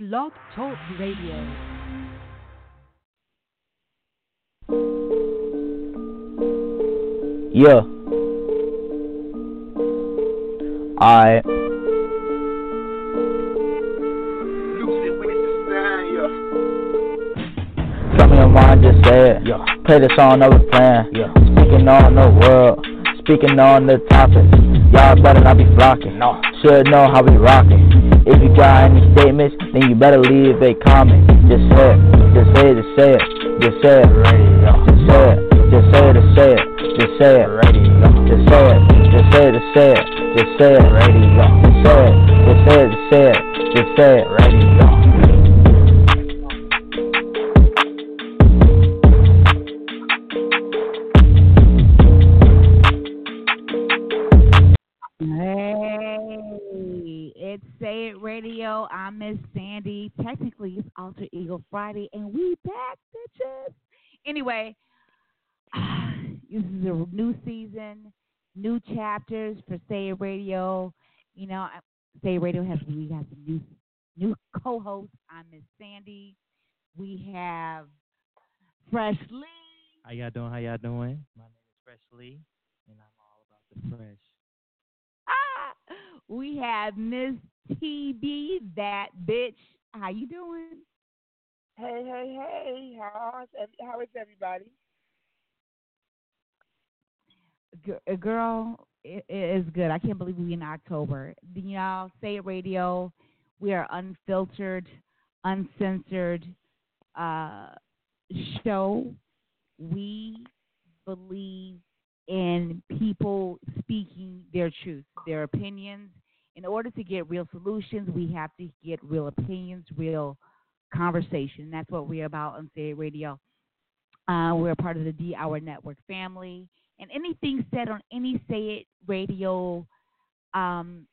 Blog Talk Radio. Yeah. Alright. Tell me your mind, just say it. Yeah. Play the song of a plan. Yeah. Speaking on the world. Speaking on the topic. Y'all better not be flocking. No. Should know how we rockin'. If you got any statements, then you better leave a comment. Just say it. Just say it. Just say it. Just say it. Just say it. Just say it. Just say it. Just say it. Just say it. Just say it. Just say it. Just say it. Just say it. Just say it. Just say it. Just say it. Radio. Hey, Alter Friday, and we back, bitches. Anyway, this is a new season, new chapters for Say It Radio. You know, Say It Radio has we have some new new co-hosts. I'm Miss Sandy. We have Fresh Lee. How y'all doing? How y'all doing? My name is Fresh Lee, and I'm all about the fresh. Ah, we have Miss TB, that bitch. How you doing? Hey, hey, hey! How's how is everybody? Uh, girl, it, it is good. I can't believe we're in October. You know, say it radio. We are unfiltered, uncensored uh, show. We believe in people speaking their truth, their opinions. In order to get real solutions, we have to get real opinions, real conversation. That's what we're about on Say It Radio. Uh, we're part of the D Hour Network family and anything said on any Say It Radio um,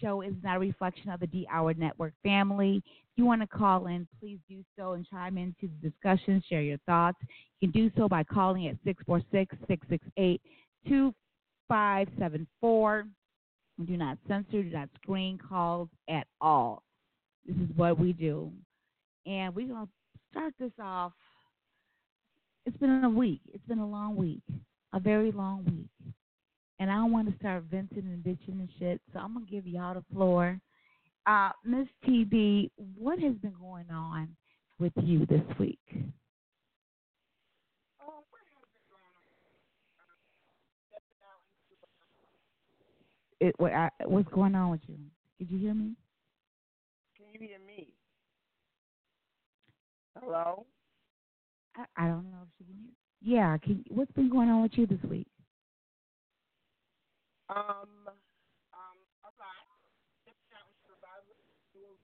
show is not a reflection of the D Hour Network family. If you want to call in, please do so and chime into the discussion, share your thoughts. You can do so by calling at 646 668 2574. Do not censor, do not screen calls at all. This is what we do. And we're going to start this off. It's been a week, it's been a long week a very long week. And I don't want to start venting and bitching and shit, so I'm gonna give y'all the floor. Uh, Miss TB, what has been going on with you this week? It, what, I, what's going on with you? Did you hear me? Can you hear me? Hello? I, I don't know if she can hear. Yeah, can, what's been going on with you this week? Um, um, a lot. Just out survival, doing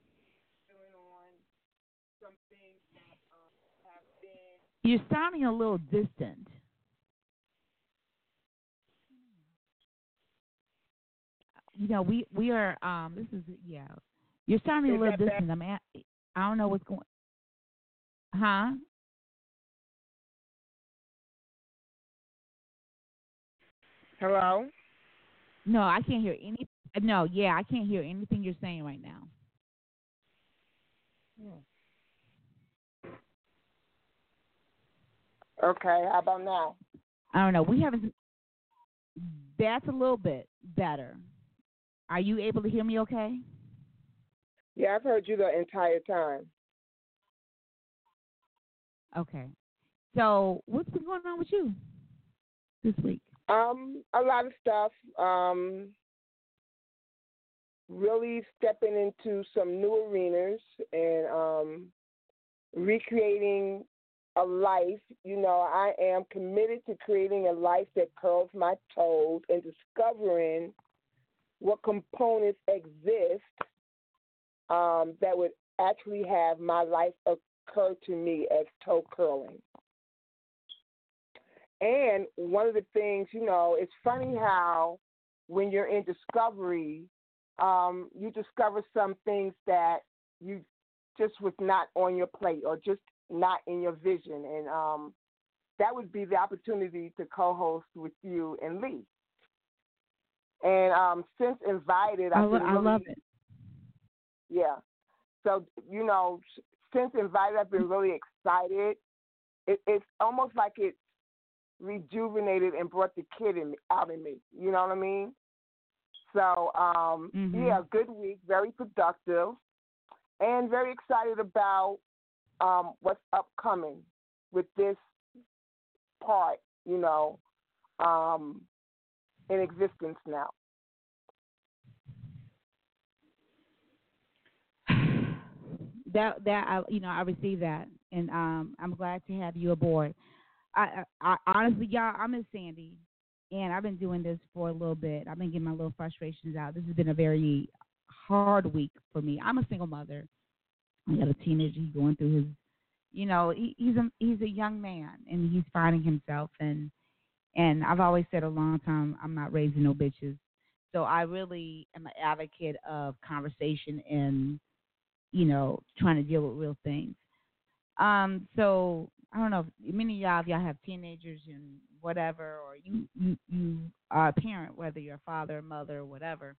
on some things that um have been. You're sounding a little distant. You know, we we are. Um, this is yeah. You're sounding a little distant. I'm. At, I don't know what's going. Huh? Hello? No, I can't hear any. Uh, no, yeah, I can't hear anything you're saying right now. Okay, how about now? I don't know. We haven't. That's a little bit better. Are you able to hear me? Okay. Yeah, I've heard you the entire time. Okay. So, what's been going on with you this week? Um, a lot of stuff. Um, really stepping into some new arenas and um, recreating a life. You know, I am committed to creating a life that curls my toes and discovering what components exist um, that would actually have my life occur to me as toe curling. And one of the things, you know, it's funny how when you're in discovery, um, you discover some things that you just was not on your plate or just not in your vision. And um, that would be the opportunity to co-host with you and Lee. And um, since invited, I, I've lo- I love it. Yeah. So you know, since invited, I've been really excited. It, it's almost like it's rejuvenated and brought the kid in, out in me. You know what I mean? So um, mm-hmm. yeah, good week, very productive, and very excited about um, what's upcoming with this part. You know, um, in existence now. That that I you know I received that, and um, I'm glad to have you aboard. I, I, I honestly, y'all, I'm Miss Sandy, and I've been doing this for a little bit. I've been getting my little frustrations out. This has been a very hard week for me. I'm a single mother. I got a teenager. He's going through his, you know, he, he's a he's a young man, and he's finding himself. And and I've always said a long time, I'm not raising no bitches. So I really am an advocate of conversation and you know, trying to deal with real things. Um, so I don't know if many of y'all, if y'all have teenagers and whatever, or you you you are a parent, whether you're a father, mother, or whatever.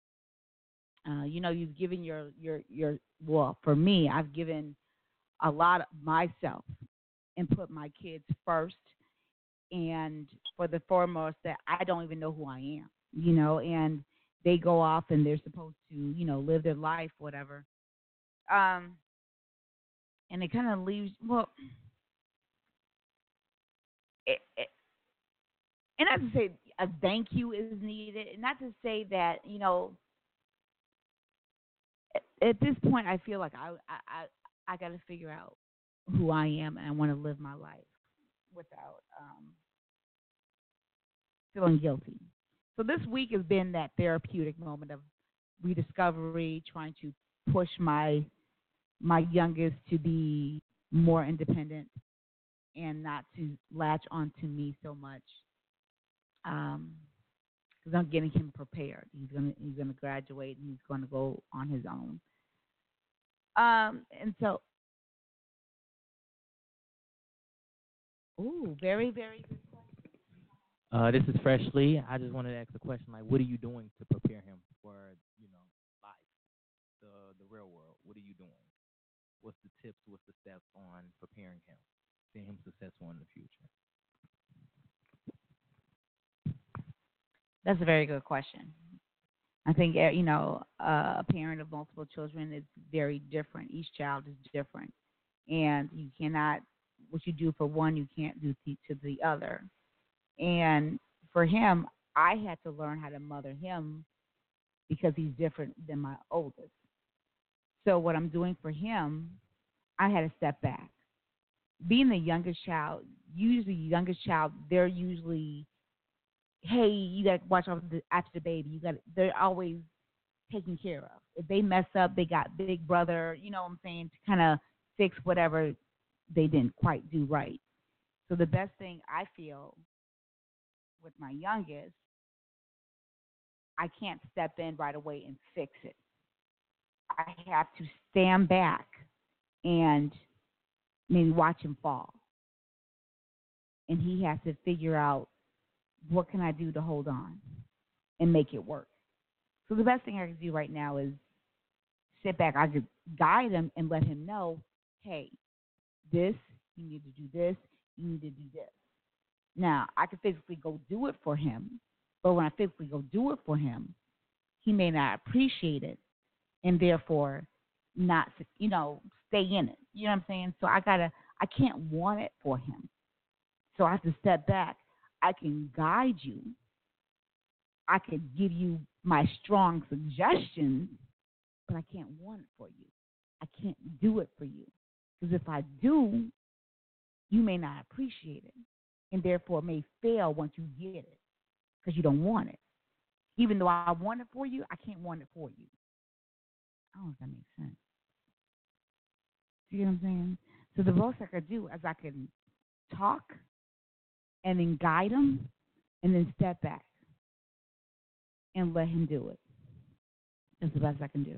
Uh, you know, you've given your your your well, for me, I've given a lot of myself and put my kids first, and for the foremost that I don't even know who I am, you know, and they go off and they're supposed to, you know, live their life, whatever um, and it kind of leaves well. It, it, and not to say a thank you is needed, and not to say that you know. At, at this point, I feel like I I I, I got to figure out who I am, and I want to live my life without um, feeling guilty. So this week has been that therapeutic moment of rediscovery, trying to push my my youngest to be more independent and not to latch onto me so much. Um, because I'm getting him prepared. He's gonna he's gonna graduate and he's gonna go on his own. Um, and so, ooh, very very good question. Uh, this is Freshly. I just wanted to ask a question like, what are you doing to prepare him for you know the real world? What are you doing? what's the tips, what's the steps on preparing him, seeing him successful in the future? That's a very good question. I think eh, you know uh, a parent of multiple children is very different. Each child is different, and you cannot what you do for one you can't do to the other. And for him, I had to learn how to mother him because he's different than my oldest. So what I'm doing for him, I had to step back. Being the youngest child, usually youngest child, they're usually, hey, you got to watch the, after the baby. You got they're always taken care of. If they mess up, they got big brother. You know what I'm saying to kind of fix whatever they didn't quite do right. So the best thing I feel with my youngest, I can't step in right away and fix it. I have to stand back and mean watch him fall. And he has to figure out what can I do to hold on and make it work. So the best thing I can do right now is sit back. I could guide him and let him know, hey, this, you need to do this, you need to do this. Now, I could physically go do it for him, but when I physically go do it for him, he may not appreciate it and therefore not you know stay in it. You know what I'm saying? So I gotta I can't want it for him. So I have to step back. I can guide you. I can give you my strong suggestions, but I can't want it for you. I can't do it for you. Because if I do, you may not appreciate it and therefore may fail once you get it because you don't want it. Even though I want it for you, I can't want it for you. I don't know if that makes sense. See what I'm saying? So the most I could do is I can talk and then guide him and then step back and let him do it. That's the best I can do.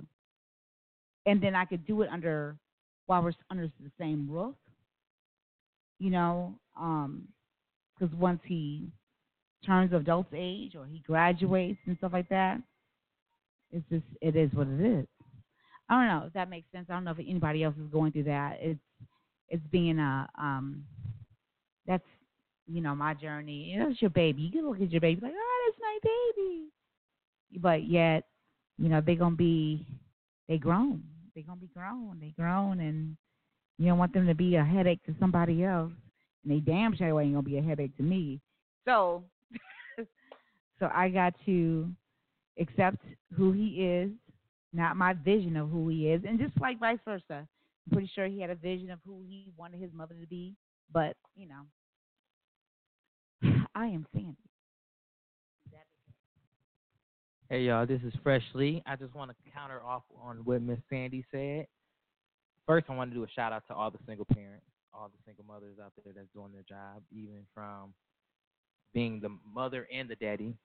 And then I could do it under while we're under the same roof. You know, because um, once he turns adult age or he graduates and stuff like that, it's just it is what it is. I don't know if that makes sense. I don't know if anybody else is going through that. It's it's being a um that's you know my journey. You know, it's your baby. You can look at your baby like, oh, that's my baby, but yet, you know, they're gonna be they grown. They're gonna be grown. They grown, and you don't want them to be a headache to somebody else. And they damn sure ain't gonna be a headache to me. So, so I got to accept who he is, not my vision of who he is, and just like vice versa. I'm pretty sure he had a vision of who he wanted his mother to be, but you know, I am Sandy. Hey y'all, this is Freshly. I just want to counter off on what Miss Sandy said. First, I want to do a shout out to all the single parents, all the single mothers out there that's doing their job, even from being the mother and the daddy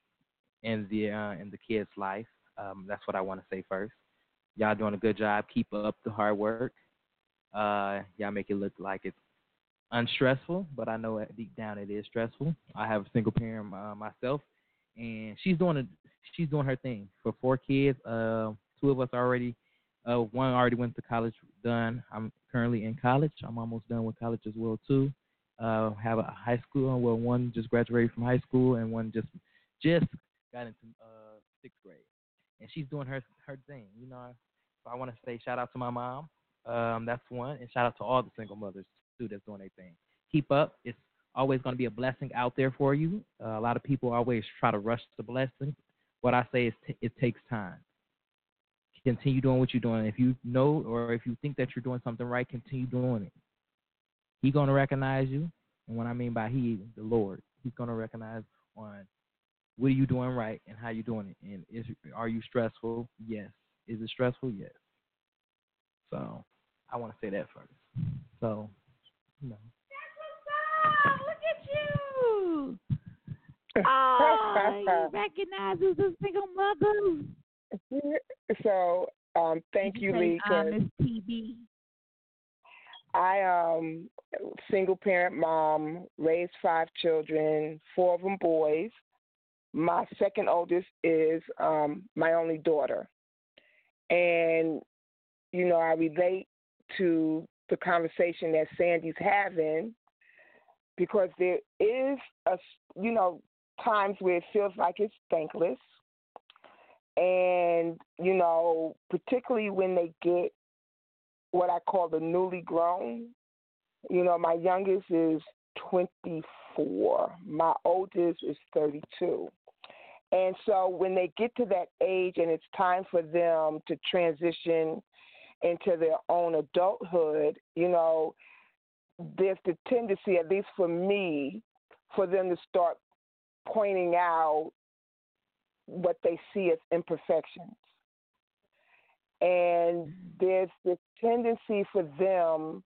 in the uh, in the kid's life. Um, that's what I want to say first. Y'all doing a good job. Keep up the hard work. Uh, y'all make it look like it's unstressful, but I know deep down it is stressful. I have a single parent uh, myself, and she's doing a she's doing her thing for four kids. Uh, two of us already. Uh, one already went to college. Done. I'm currently in college. I'm almost done with college as well too. Uh, have a high school. Well, one just graduated from high school, and one just just got into uh, sixth grade. And she's doing her her thing. You know, so I want to say shout out to my mom. Um, that's one, and shout out to all the single mothers too that's doing their thing. Keep up. It's always going to be a blessing out there for you. Uh, a lot of people always try to rush the blessing. What I say is t- it takes time. Continue doing what you're doing. If you know or if you think that you're doing something right, continue doing it. He's going to recognize you. And what I mean by he, the Lord, he's going to recognize on what are you doing right and how you doing it. And is are you stressful? Yes. Is it stressful? Yes. So I want to say that first. So no. That's what's up. Look at you. Oh, you recognize who's a single mother. So, um, thank you, say, Lee. 'cause Miss TB. I um single parent mom, raised five children, four of them boys. My second oldest is um my only daughter. And you know, I relate to the conversation that Sandy's having because there is a you know times where it feels like it's thankless and you know particularly when they get what I call the newly grown. You know, my youngest is 24. My oldest is 32. And so when they get to that age and it's time for them to transition into their own adulthood, you know, there's the tendency, at least for me, for them to start pointing out what they see as imperfections. And there's this tendency for them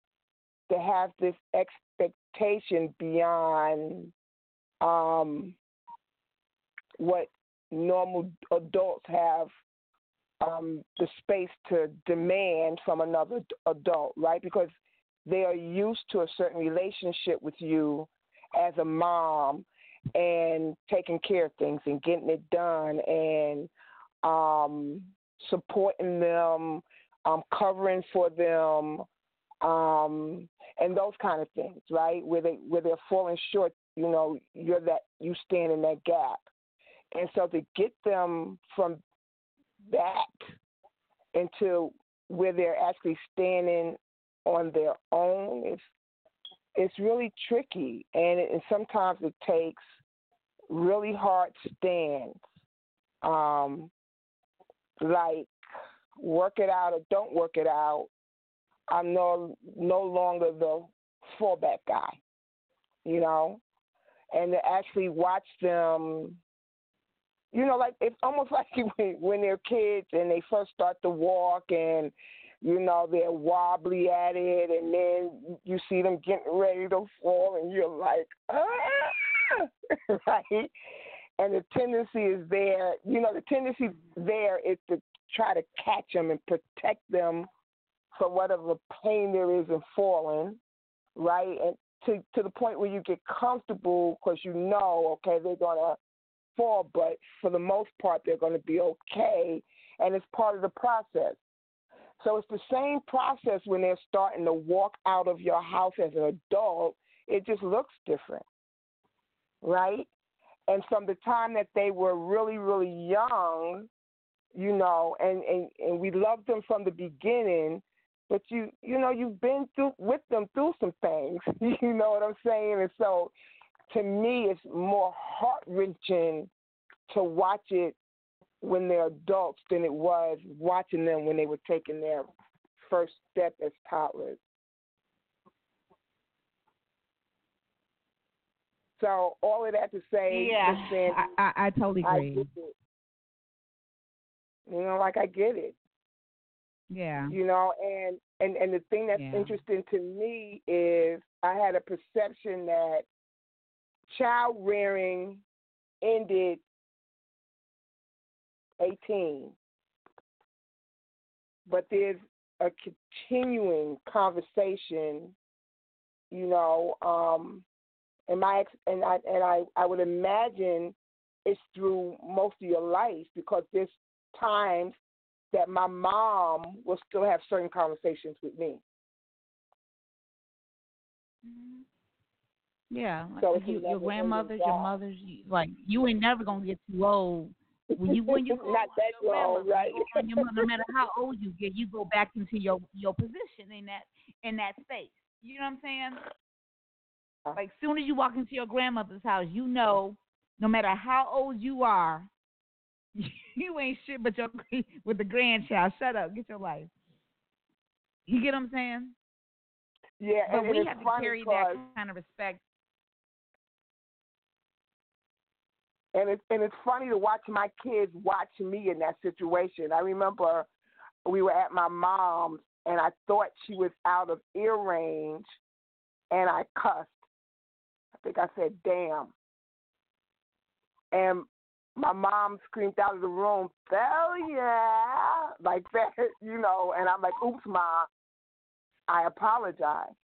to have this expectation beyond um, what normal adults have um, the space to demand from another adult, right? Because they are used to a certain relationship with you as a mom and taking care of things and getting it done and um, supporting them, um, covering for them, um, and those kind of things, right? Where they where they're falling short, you know, you're that you stand in that gap, and so to get them from that into where they're actually standing on their own, it's it's really tricky, and, it, and sometimes it takes really hard stands, um, like work it out or don't work it out. I'm no no longer the fallback guy, you know, and to actually watch them, you know, like it's almost like when, when they're kids and they first start to walk and you know they're wobbly at it, and then you see them getting ready to fall, and you're like, ah, right? And the tendency is there, you know, the tendency there is to try to catch them and protect them from whatever pain there is in falling, right? And to to the point where you get comfortable because you know, okay, they're gonna but for the most part, they're gonna be okay, and it's part of the process. So it's the same process when they're starting to walk out of your house as an adult. It just looks different, right? And from the time that they were really, really young, you know, and, and, and we loved them from the beginning, but you you know, you've been through with them through some things. you know what I'm saying? And so to me it's more heart wrenching to watch it when they're adults than it was watching them when they were taking their first step as toddlers. So all of that to say, yeah, saying, I, I, I totally agree. You know, like I get it. Yeah. You know, and and and the thing that's yeah. interesting to me is I had a perception that child rearing ended 18. But there's a continuing conversation, you know, um, and my and I and I, I would imagine it's through most of your life because there's times that my mom will still have certain conversations with me. Mm-hmm. Yeah, so you, your grandmothers, your mothers, you, like you ain't never gonna get too old when you when you not that long, right? your mother, no matter how old you get, you go back into your your position in that in that space. You know what I'm saying? Uh. Like soon as you walk into your grandmother's house, you know, no matter how old you are, you ain't shit but your with the grandchild. Shut up, get your life. You get what I'm saying? Yeah, but and, we have to carry that kind of respect and it's and it's funny to watch my kids watch me in that situation. I remember we were at my mom's and I thought she was out of ear range and I cussed. I think I said damn. And my mom screamed out of the room, Hell yeah like that, you know, and I'm like, Oops mom, I apologize.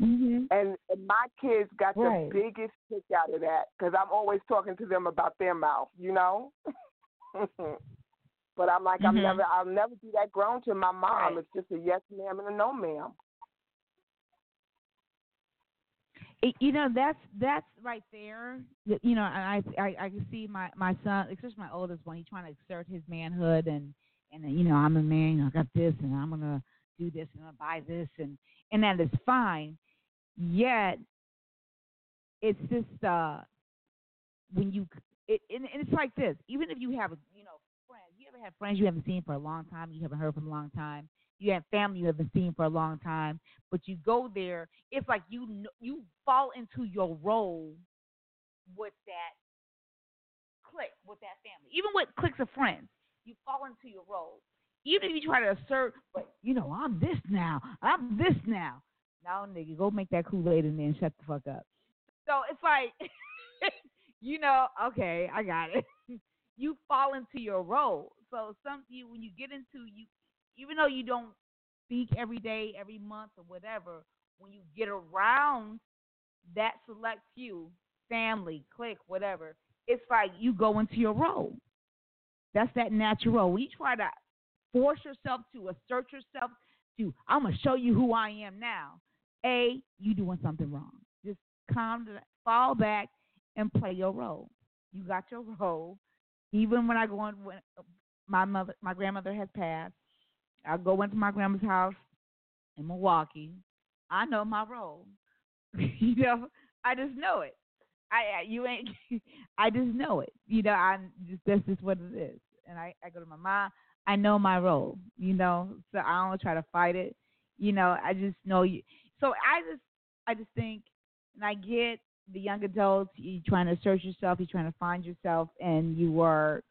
Mm-hmm. And, and my kids got right. the biggest kick out of that because I'm always talking to them about their mouth, you know. but I'm like, mm-hmm. I'm never, I'll never be that grown to my mom. Right. It's just a yes ma'am and a no ma'am. It, you know that's that's right there. You know, I I I can see my my son, especially my oldest one. He's trying to exert his manhood and and you know I'm a man. I got this and I'm gonna do this and I'm gonna buy this and and that is fine. Yet, it's just uh, when you it, and, and it's like this. Even if you have you know friends, you ever have friends you haven't seen for a long time, you haven't heard from a long time. You have family you haven't seen for a long time, but you go there. It's like you you fall into your role with that clique with that family. Even with cliques of friends, you fall into your role. Even if you try to assert, but you know, I'm this now. I'm this now. No, nigga, go make that Kool Aid and then shut the fuck up. So it's like, you know, okay, I got it. you fall into your role. So some you when you get into you, even though you don't speak every day, every month, or whatever, when you get around that select few, family, clique, whatever, it's like you go into your role. That's that natural role. We try to force yourself to assert yourself to, I'm gonna show you who I am now. A, you doing something wrong. Just calm, fall back, and play your role. You got your role. Even when I go on, when my mother, my grandmother has passed, I go into my grandma's house in Milwaukee. I know my role. you know, I just know it. I you ain't. I just know it. You know, I just that's just what it is. And I I go to my mom. I know my role. You know, so I don't try to fight it. You know, I just know you so I just I just think and I get the young adults, you're trying to search yourself, you're trying to find yourself and you are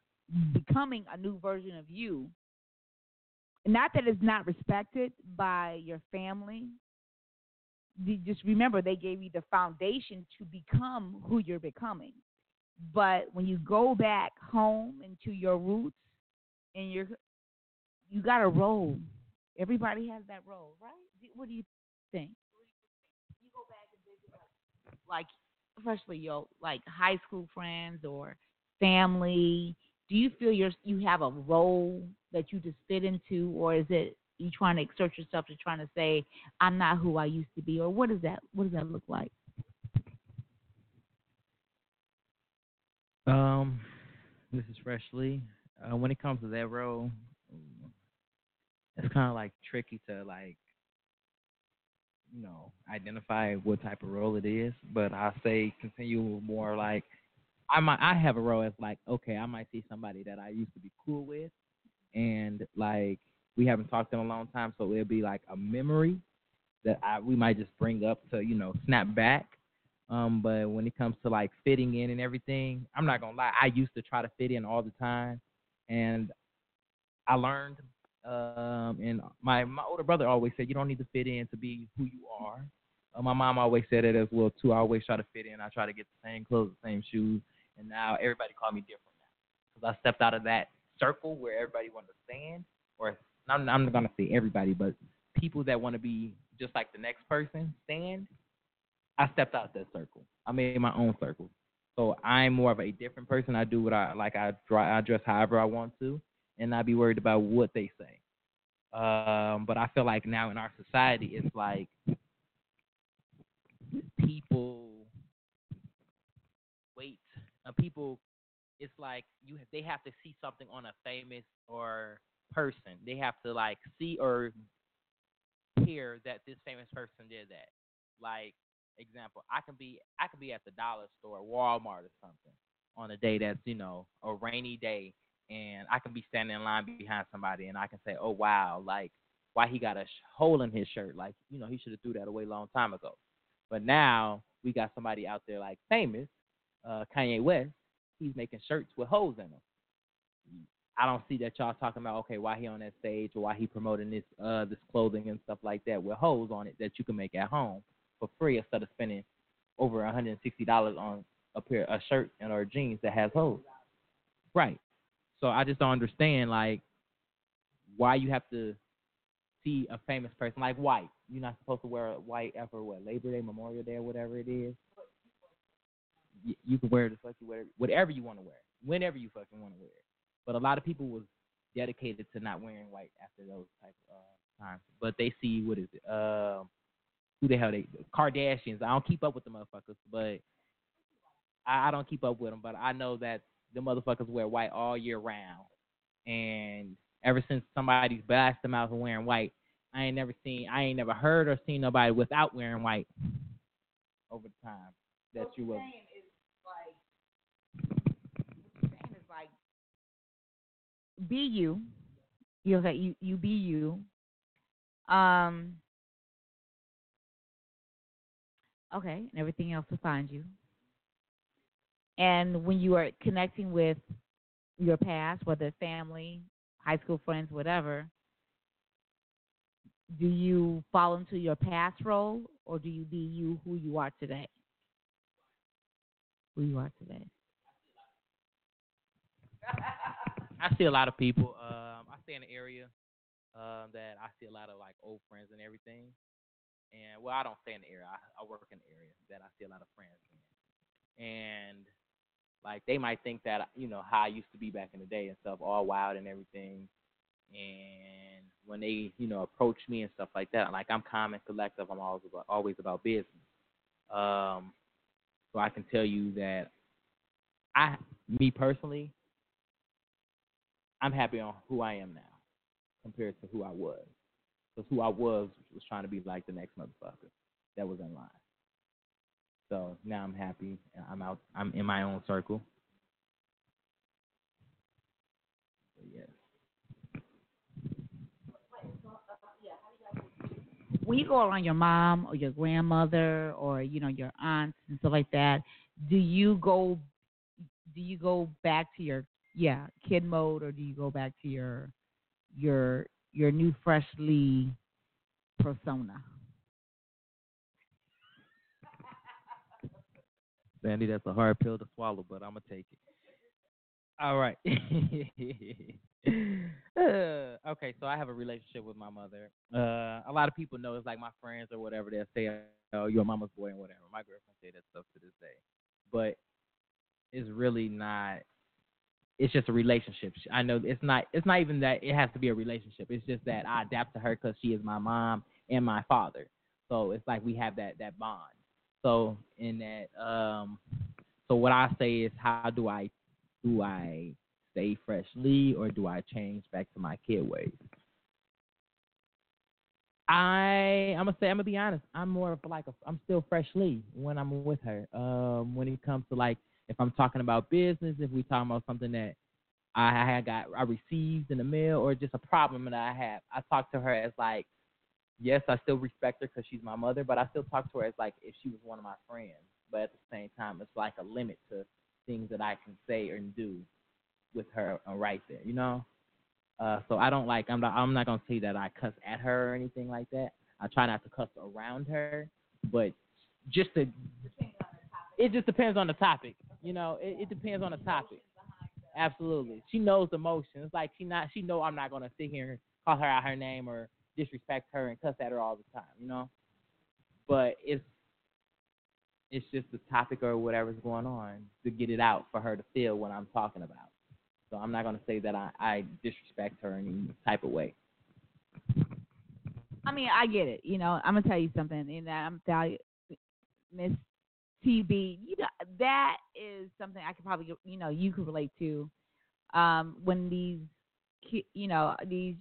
becoming a new version of you. Not that it's not respected by your family. Just remember they gave you the foundation to become who you're becoming. But when you go back home into your roots and you're you got a role. Everybody has that role, right? What do you thing. Like, especially your like high school friends or family. Do you feel you you have a role that you just fit into, or is it you trying to exert yourself to trying to say I'm not who I used to be, or what does that what does that look like? Um, this is Freshly. Uh, when it comes to that role, it's kind of like tricky to like, you know, identify what type of role it is. But I say continue more like, I might I have a role as like, okay, I might see somebody that I used to be cool with, and like we haven't talked in a long time, so it'll be like a memory that I we might just bring up to you know snap back um, but when it comes to like fitting in and everything, I'm not gonna lie. I used to try to fit in all the time, and I learned. Um, and my my older brother always said you don't need to fit in to be who you are. Uh, my mom always said it as well too. I always try to fit in. I try to get the same clothes, the same shoes, and now everybody call me different now because I stepped out of that circle where everybody wanted to stand, or I'm, I'm not gonna say everybody, but people that want to be just like the next person stand I stepped out of that circle. I made my own circle. So I'm more of a different person. I do what I like. I, I dress however I want to, and not be worried about what they say. Um, but I feel like now in our society, it's like people wait. Uh, people, it's like you. They have to see something on a famous or person. They have to like see or hear that this famous person did that. Like example, I can be I can be at the dollar store, Walmart or something on a day that's, you know, a rainy day and I can be standing in line behind somebody and I can say, "Oh wow, like why he got a hole in his shirt? Like, you know, he should have threw that away a long time ago." But now we got somebody out there like famous, uh, Kanye West. He's making shirts with holes in them. I don't see that y'all talking about okay, why he on that stage or why he promoting this uh this clothing and stuff like that with holes on it that you can make at home for free instead of spending over $160 on a pair a shirt and or jeans that has holes. Right. So I just don't understand like why you have to see a famous person like white. You're not supposed to wear white ever what Labor Day, Memorial Day, or whatever it is. You, can wear the fuck you wear whatever you want to wear, whenever you fucking want to wear it. But a lot of people was dedicated to not wearing white after those type of uh, times. But they see what is it? Uh, who the hell they Kardashians. I don't keep up with the motherfuckers, but I, I don't keep up with them. But I know that the motherfuckers wear white all year round, and ever since somebody's blasted them out for wearing white, I ain't never seen, I ain't never heard or seen nobody without wearing white over the time that you will. Like, Same is like be you. You okay? You you be you. Um, Okay, and everything else will find you. And when you are connecting with your past, whether family, high school friends, whatever, do you fall into your past role or do you be you who you are today? Who you are today. I see a lot of people. Um, I stay in an area uh, that I see a lot of like old friends and everything. And well, I don't stay in the area. I, I work in the area that I see a lot of friends in. And like they might think that you know how I used to be back in the day and stuff, all wild and everything. And when they you know approach me and stuff like that, like I'm calm and collective. I'm always about, always about business. Um, so I can tell you that I, me personally, I'm happy on who I am now compared to who I was. Because who I was was trying to be like the next motherfucker that was in line. So now I'm happy. I'm out. I'm in my own circle. Yes. When you go around your mom or your grandmother or you know your aunts and stuff like that, do you go? Do you go back to your yeah kid mode or do you go back to your your your new freshly persona? Sandy, that's a hard pill to swallow, but I'm gonna take it. All right. uh, okay, so I have a relationship with my mother. Uh, a lot of people know it's like my friends or whatever. They'll say, "Oh, you're mama's boy" and whatever. My girlfriend say that stuff to this day, but it's really not it's just a relationship. I know it's not it's not even that it has to be a relationship. It's just that I adapt to her because she is my mom and my father. So it's like we have that that bond. So in that um so what I say is how do I do I stay freshly or do I change back to my kid ways? I I'm gonna say I'm gonna be honest. I'm more of like a I'm still freshly when I'm with her. Um, when it comes to like if I'm talking about business, if we talking about something that I had got I received in the mail or just a problem that I have, I talk to her as like, yes, I still respect her because she's my mother, but I still talk to her as like if she was one of my friends. But at the same time, it's like a limit to things that I can say or do with her right there, you know. Uh, so I don't like I'm not I'm not gonna say that I cuss at her or anything like that. I try not to cuss around her, but just to it just depends on the topic. You know, it, it depends on the topic. Absolutely, she knows the motion. It's like she not she know I'm not gonna sit here and call her out her name or disrespect her and cuss at her all the time. You know, but it's it's just the topic or whatever's going on to get it out for her to feel what I'm talking about. So I'm not gonna say that I, I disrespect her in any type of way. I mean, I get it. You know, I'm gonna tell you something. In that I'm you, Miss TB, you know, that is something I could probably, you know, you could relate to. Um, when these, you know, these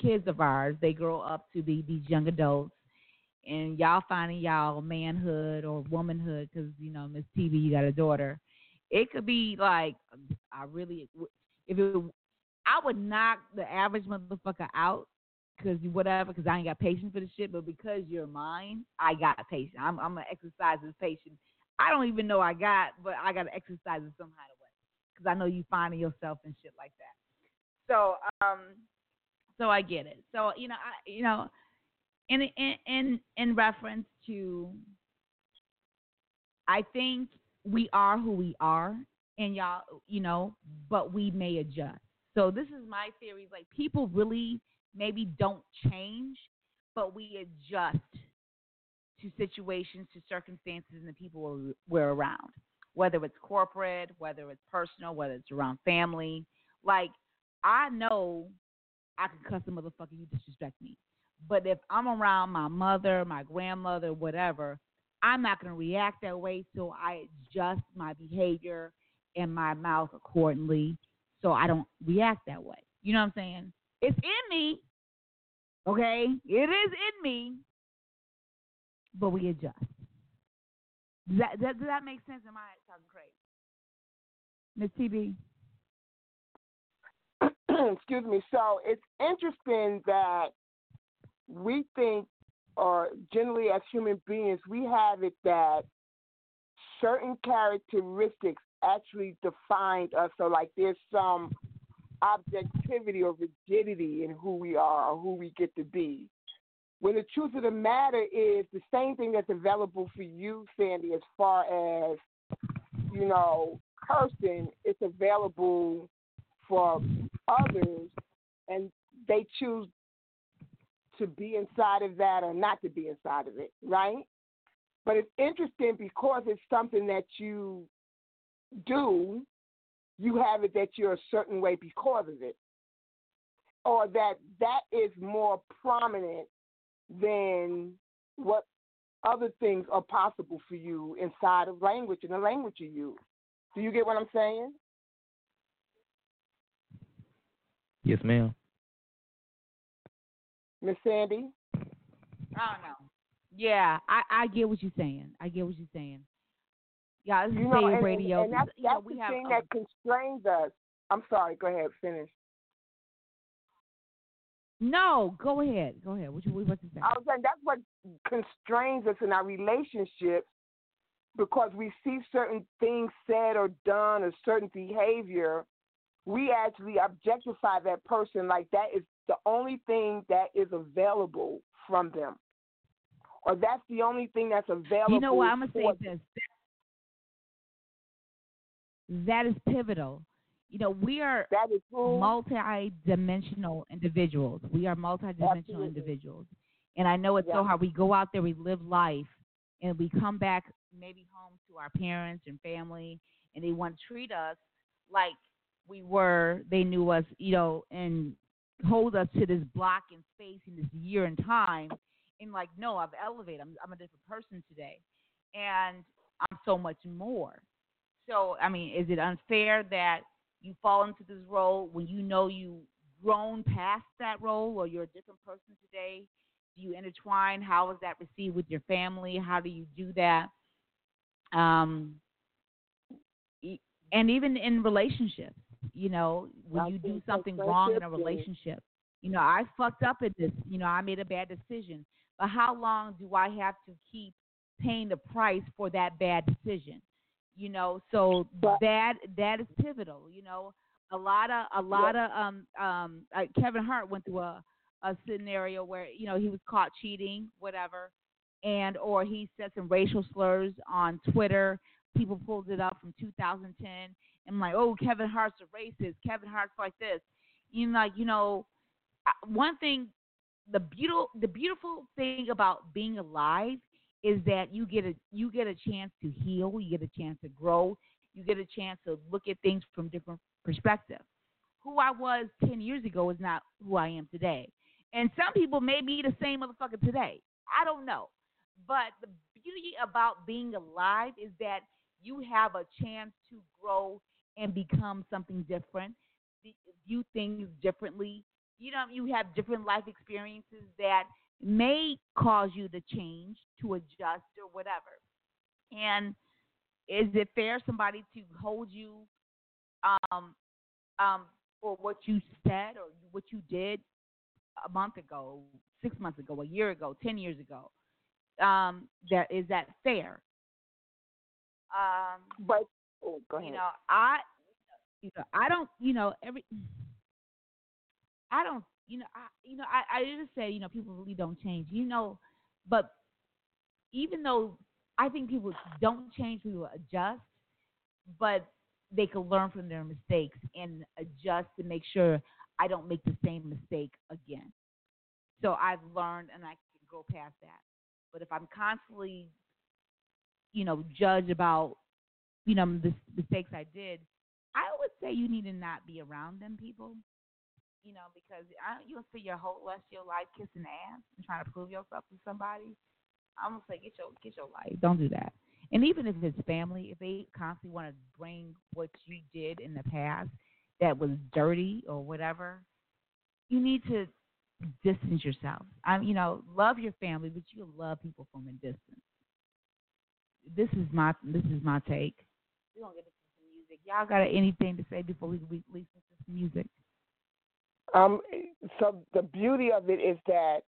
kids of ours, they grow up to be these young adults, and y'all finding y'all manhood or womanhood because you know, Miss TB, you got a daughter. It could be like, I really, if it, I would knock the average motherfucker out because whatever, because I ain't got patience for the shit. But because you're mine, I got patience. I'm, I'm gonna exercise this patience. I don't even know I got, but I gotta exercise it somehow because I know you finding yourself and shit like that. So, um, so I get it. So you know, I, you know, in in in in reference to, I think we are who we are, and y'all, you know, but we may adjust. So this is my theory. Like people really maybe don't change, but we adjust to situations, to circumstances, and the people we're, we're around. Whether it's corporate, whether it's personal, whether it's around family. Like I know I can cuss a motherfucker you disrespect me. But if I'm around my mother, my grandmother, whatever, I'm not going to react that way. So I adjust my behavior and my mouth accordingly so I don't react that way. You know what I'm saying? It's in me. Okay? It is in me. But we adjust. Does that, does that make sense? Am I talking crazy? Miss TB? excuse me. So it's interesting that we think, or generally as human beings, we have it that certain characteristics actually define us. So, like, there's some objectivity or rigidity in who we are or who we get to be. When the truth of the matter is the same thing that's available for you, Sandy, as far as, you know, cursing, it's available for others, and they choose to be inside of that or not to be inside of it, right? But it's interesting because it's something that you do, you have it that you're a certain way because of it. Or that that is more prominent than what other things are possible for you inside of language and the language you use. Do you get what I'm saying? Yes, ma'am. Miss Sandy? I don't know. Yeah, I, I get what you're saying. I get what you're saying. Yeah, this is know, and, Radio. and that's, You know, that's we the have thing other- that constrains us. I'm sorry. Go ahead. Finish. No, go ahead. Go ahead. What you what you say? I was saying that's what constrains us in our relationships because we see certain things said or done or certain behavior. We actually objectify that person like that is the only thing that is available from them, or that's the only thing that's available. You know what? I'm gonna say this. That is pivotal. You know, we are That is multi-dimensional individuals. We are multi-dimensional Absolutely. individuals, and I know it's so hard. We go out there, we live life, and we come back maybe home to our parents and family, and they want to treat us like we were. They knew us, you know, and hold us to this block in space in this year and time. And like, no, I've elevated. I'm, I'm a different person today, and I'm so much more. So, I mean, is it unfair that you fall into this role when you know you've grown past that role, or you're a different person today? Do you intertwine? How is that received with your family? How do you do that? Um, and even in relationships, you know, when you do something wrong in a relationship, you know, I fucked up at this. You know, I made a bad decision. But how long do I have to keep paying the price for that bad decision? You know, so that that is pivotal. You know, a lot of a lot of um um uh, Kevin Hart went through a a scenario where you know he was caught cheating, whatever, and or he said some racial slurs on Twitter. People pulled it up from 2010 and like, oh, Kevin Hart's a racist. Kevin Hart's like this. Know, like you know, one thing, the beautiful the beautiful thing about being alive is that you get a you get a chance to heal, you get a chance to grow, you get a chance to look at things from different perspectives. Who I was ten years ago is not who I am today. And some people may be the same motherfucker today. I don't know. But the beauty about being alive is that you have a chance to grow and become something different, view things differently. You know, you have different life experiences that may cause you to change, to adjust, or whatever. And is it fair somebody to hold you um, um, for what you said or what you did a month ago, six months ago, a year ago, ten years ago? Um, that is that fair? Um, but oh, go ahead. You know, I, you know, I don't, you know, every, I don't, you know, I, you know, I, I just say, you know, people really don't change, you know, but even though I think people don't change, people adjust, but they can learn from their mistakes and adjust to make sure I don't make the same mistake again. So I've learned and I can go past that. But if I'm constantly, you know, judge about, you know, the mistakes I did, I would say you need to not be around them people. You know, because I, you'll spend your whole rest of your life kissing ass and trying to prove yourself to somebody. I'm gonna say get your get your life. Don't do that. And even if it's family, if they constantly want to bring what you did in the past that was dirty or whatever, you need to distance yourself. I, you know, love your family, but you love people from a distance. This is my this is my take. We're gonna get into some music. Y'all got anything to say before we listen to some music? Um. So the beauty of it is that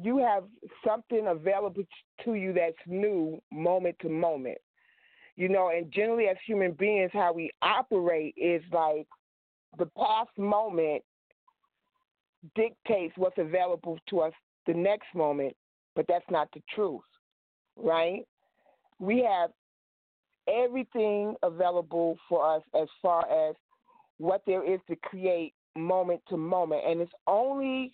you have something available to you that's new moment to moment. You know, and generally as human beings, how we operate is like the past moment dictates what's available to us the next moment, but that's not the truth, right? We have everything available for us as far as what there is to create moment to moment, and it's only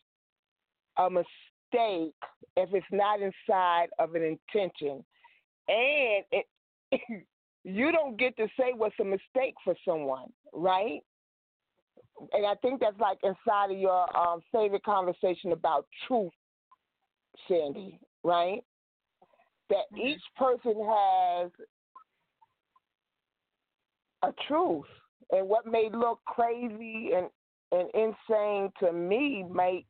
a mistake if it's not inside of an intention, and it, you don't get to say what's a mistake for someone, right? and I think that's like inside of your um, favorite conversation about truth, Sandy, right? That mm-hmm. each person has a truth, and what may look crazy and and insane to me may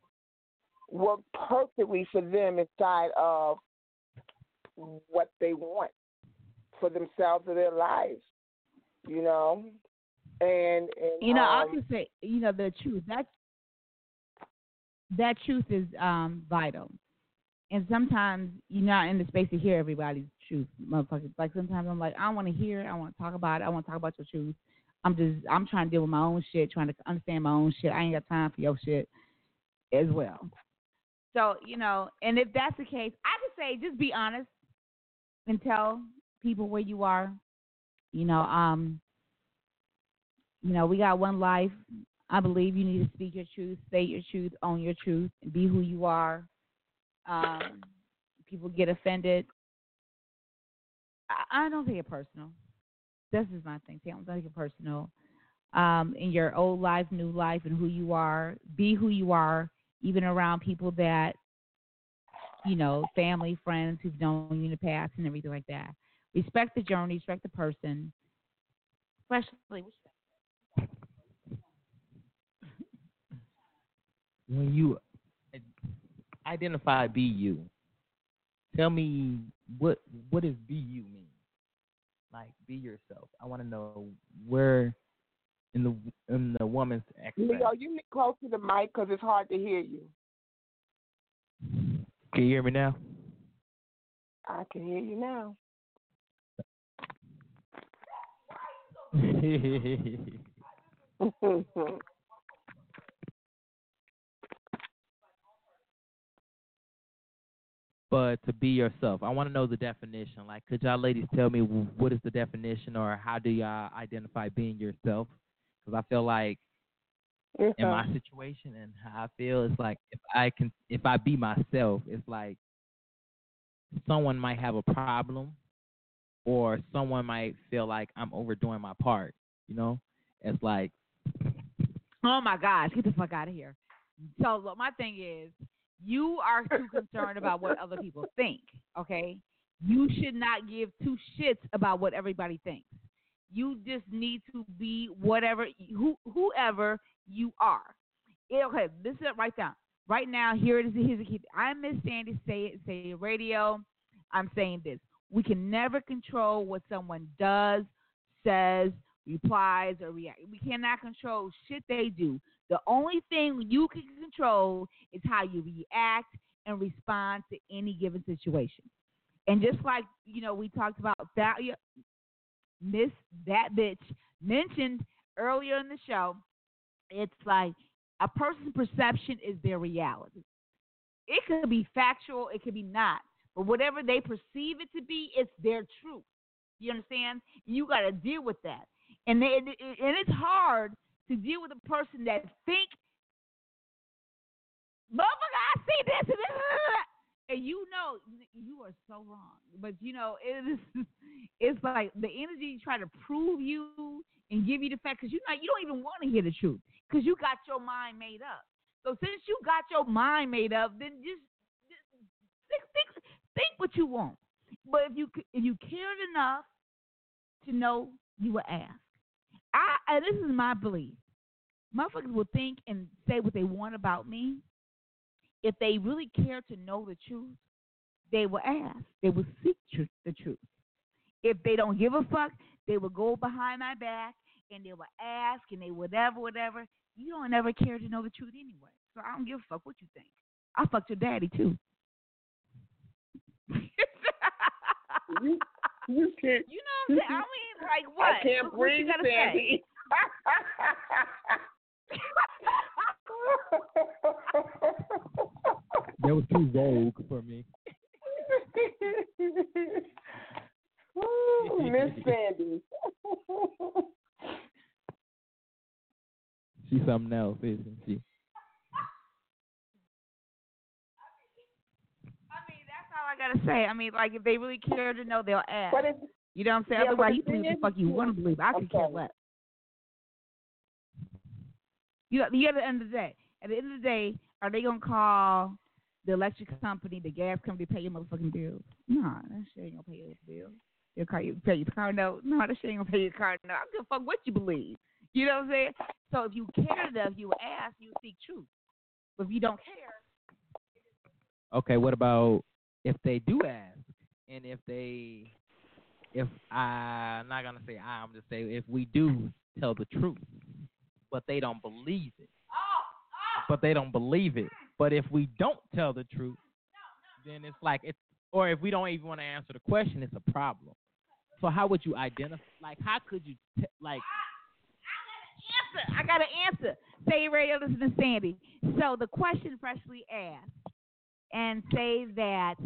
work perfectly for them inside of what they want for themselves or their lives. You know, and, and you know, um, I can say, you know, the truth that that truth is um, vital. And sometimes you're not in the space to hear everybody's truth, motherfuckers. Like sometimes I'm like, I want to hear, it. I want to talk about it, I want to talk about your truth. I'm just, I'm trying to deal with my own shit, trying to understand my own shit. I ain't got time for your shit as well. So you know, and if that's the case, I would say just be honest and tell people where you are. You know, um, you know, we got one life. I believe you need to speak your truth, say your truth, own your truth, and be who you are. Um, people get offended. I, I don't take it personal. This is my thing. I don't take it personal. um, in your old life, new life, and who you are. Be who you are, even around people that, you know, family, friends who've known you in the past and everything like that. Respect the journey, respect the person. Especially, when you identify be you, tell me what what does be you mean? Like be yourself. I want to know where in the in the woman's aspect. Leo, you need close to the mic because it's hard to hear you. Can you hear me now? I can hear you now. but to be yourself. I want to know the definition. Like, could y'all ladies tell me what is the definition, or how do y'all identify being yourself? Because I feel like in my situation and how I feel, it's like if I can, if I be myself, it's like someone might have a problem, or someone might feel like I'm overdoing my part. You know, it's like, oh my gosh, get the fuck out of here. So look, my thing is you are too concerned about what other people think, okay? You should not give two shits about what everybody thinks. You just need to be whatever, who, whoever you are. okay, this is right down. Right now, here it is. Here's a key. I'm Miss Sandy. Say it. Say it. Radio. I'm saying this. We can never control what someone does, says, replies, or reacts. We cannot control shit they do. The only thing you can control is how you react and respond to any given situation. And just like, you know, we talked about that Miss TB mentioned earlier in the show, it's like a person's perception is their reality. It could be factual, it could be not. But whatever they perceive it to be, it's their truth. You understand? You got to deal with that. And, they, and it's hard to deal with a person that think, motherfucker, I see this and this, and you know you are so wrong. But you know it is, it's like the energy try to prove you and give you the fact because you know you don't even want to hear the truth because you got your mind made up. So since you got your mind made up, then just, just think, think think what you want. But if you if you cared enough to know, you were ask. I, this is my belief. Motherfuckers will think and say what they want about me. If they really care to know the truth, they will ask. They will seek tr- the truth. If they don't give a fuck, they will go behind my back and they will ask and they whatever, whatever. You don't ever care to know the truth anyway. So I don't give a fuck what you think. I fucked your daddy too. You, you can't. You know what I'm saying? I mean, like what? I can't what, breathe, what Sandy. that was too vogue for me. Miss Sandy. She's something else, isn't she? I mean, that's all I gotta say. I mean, like if they really care to know, they'll ask. But it's, you know what I'm saying? Yeah, Otherwise, but you the believe the fuck you want to believe. I I'm could care sorry. less. You, know, you at the end of the day, at the end of the day, are they gonna call the electric company, the gas company, to pay your motherfucking bills? Nah, that shit ain't gonna pay your bills. Your car, you pay your car note. No, that shit ain't gonna pay your car note. I don't give a fuck what you believe. You know what I'm saying? So if you care enough, you will ask, you will seek truth. But if you don't care, Okay, what about if they do ask, and if they, if I, I'm not gonna say I, I'm just say if we do tell the truth, but they don't believe it, but they don't believe it. But if we don't tell the truth, then it's like it's, or if we don't even want to answer the question, it's a problem. So how would you identify? Like, how could you, t- like. I got an answer. Say radio, listen to Sandy. So the question freshly asked, and say that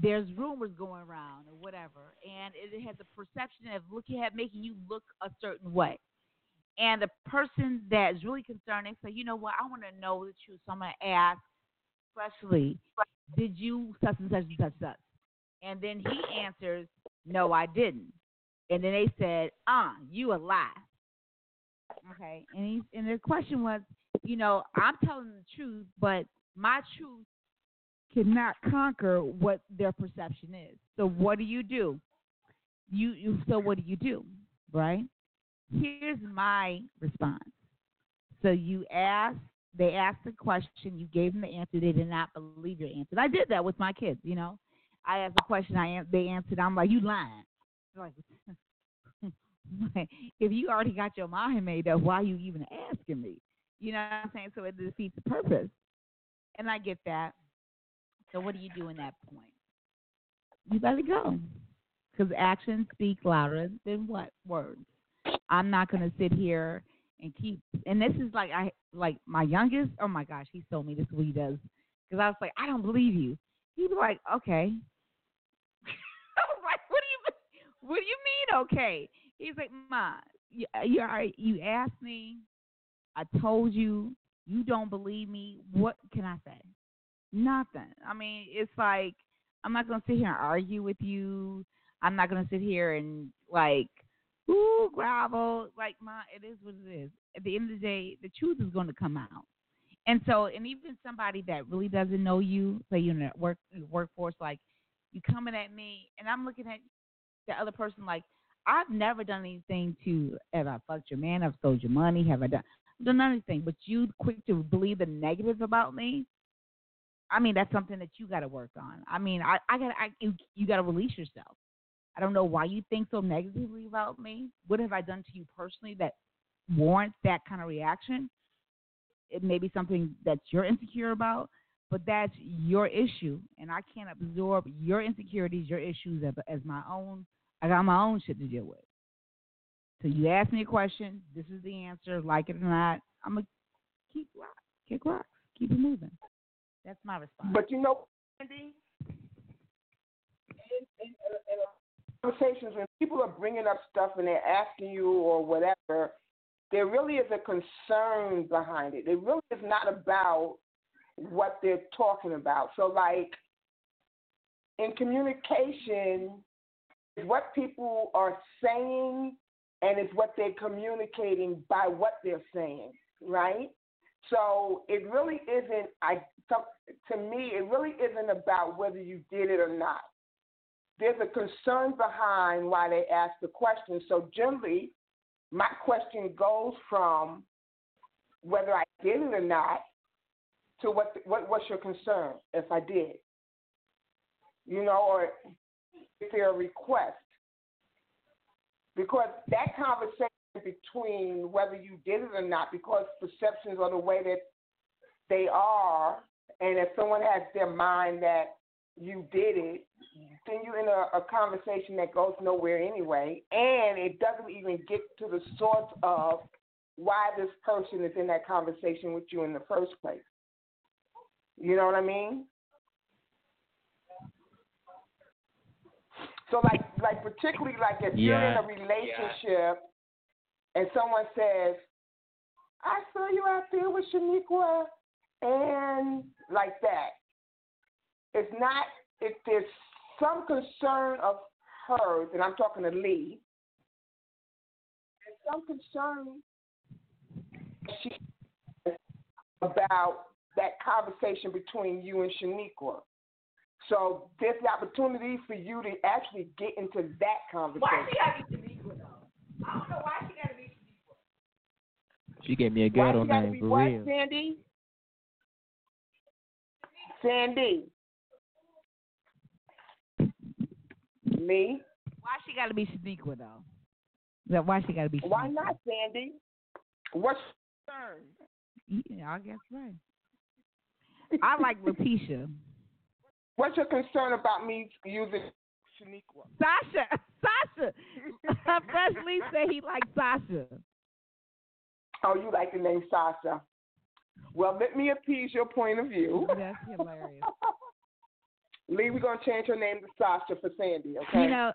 there's rumors going around or whatever, and it has a perception of looking at making you look a certain way. And the person that is really concerned, they say, you know what, I want to know the truth. So I'm going to ask freshly, did you such and such and such and such? And then he answers, no, I didn't. And then they said, ah, you a lie. Okay, and he and the question was, you know, I'm telling the truth, but my truth cannot conquer what their perception is. So what do you do? You, you so what do you do? Right? Here's my response. So you ask they asked the question, you gave them the answer, they did not believe your answer. I did that with my kids, you know. I asked a question, I they answered, I'm like, you lying. Like, if you already got your mind made up, why are you even asking me? You know what I'm saying? So it defeats the purpose. And I get that. So what do you do in that point? You it go. Because actions speak louder than what? Words. I'm not going to sit here and keep. And this is like I like my youngest. Oh my gosh, he told me this is what he does. Because I was like, I don't believe you. He'd be like, okay. I was like, what do you what do you mean okay? He's like, Ma, you you, you asked me. I told you. You don't believe me. What can I say? Nothing. I mean, it's like I'm not gonna sit here and argue with you. I'm not gonna sit here and like, ooh, gravel. Like my, it is what it is. At the end of the day, the truth is to come out. And so, and even somebody that really doesn't know you, say you're in a work workforce, like you coming at me, and I'm looking at the other person like, I've never done anything to have I fucked your man, I've sold your money, have I done done anything, but you quick to believe the negative about me. I mean, that's something that you got to work on. I mean, I, I got, I, you, you got to release yourself. I don't know why you think so negatively about me. What have I done to you personally that warrants that kind of reaction? It may be something that you're insecure about, but that's your issue, and I can't absorb your insecurities, your issues as, as my own. I got my own shit to deal with. So you ask me a question, this is the answer. Like it or not, I'm gonna keep rock, kick rocks, keep it moving. That's my response. But you know, Andy, in, in, in conversations when people are bringing up stuff and they're asking you or whatever, there really is a concern behind it. It really is not about what they're talking about. So, like in communication, is what people are saying and it's what they're communicating by what they're saying, right? So it really isn't. I to me, it really isn't about whether you did it or not. There's a concern behind why they ask the question. So generally, my question goes from whether I did it or not to what what what's your concern if I did, you know, or if there a request, because that conversation between whether you did it or not, because perceptions are the way that they are, and if someone has their mind that you did it, then you're in a, a conversation that goes nowhere anyway, and it doesn't even get to the source of why this person is in that conversation with you in the first place. You know what I mean? So like like particularly like if yeah. you're in a relationship and someone says, I saw you out there with Shaniqua and like that. It's not if there's some concern of hers, and I'm talking to Lee, there's some concern she about that conversation between you and Shaniqua. So there's the opportunity for you to actually get into that conversation. Why she gotta be Shaniqua though? I don't know why she gotta be Shaniqua. She gave me a ghetto name for real. Sandy? Sandy. Me? Why she gotta be Shaniqua though? That why she gotta be Shaniqua? Why not, Sandy? What's your concern? Yeah, I guess right. I like Letitia. What's your concern about me using Shaniqua? Sasha. Sasha. Presley said he likes Sasha. Oh, you like the name Sasha. Well, let me appease your point of view. That's hilarious. Lee, we're going to change her name to Sasha for Sandy, okay? You know,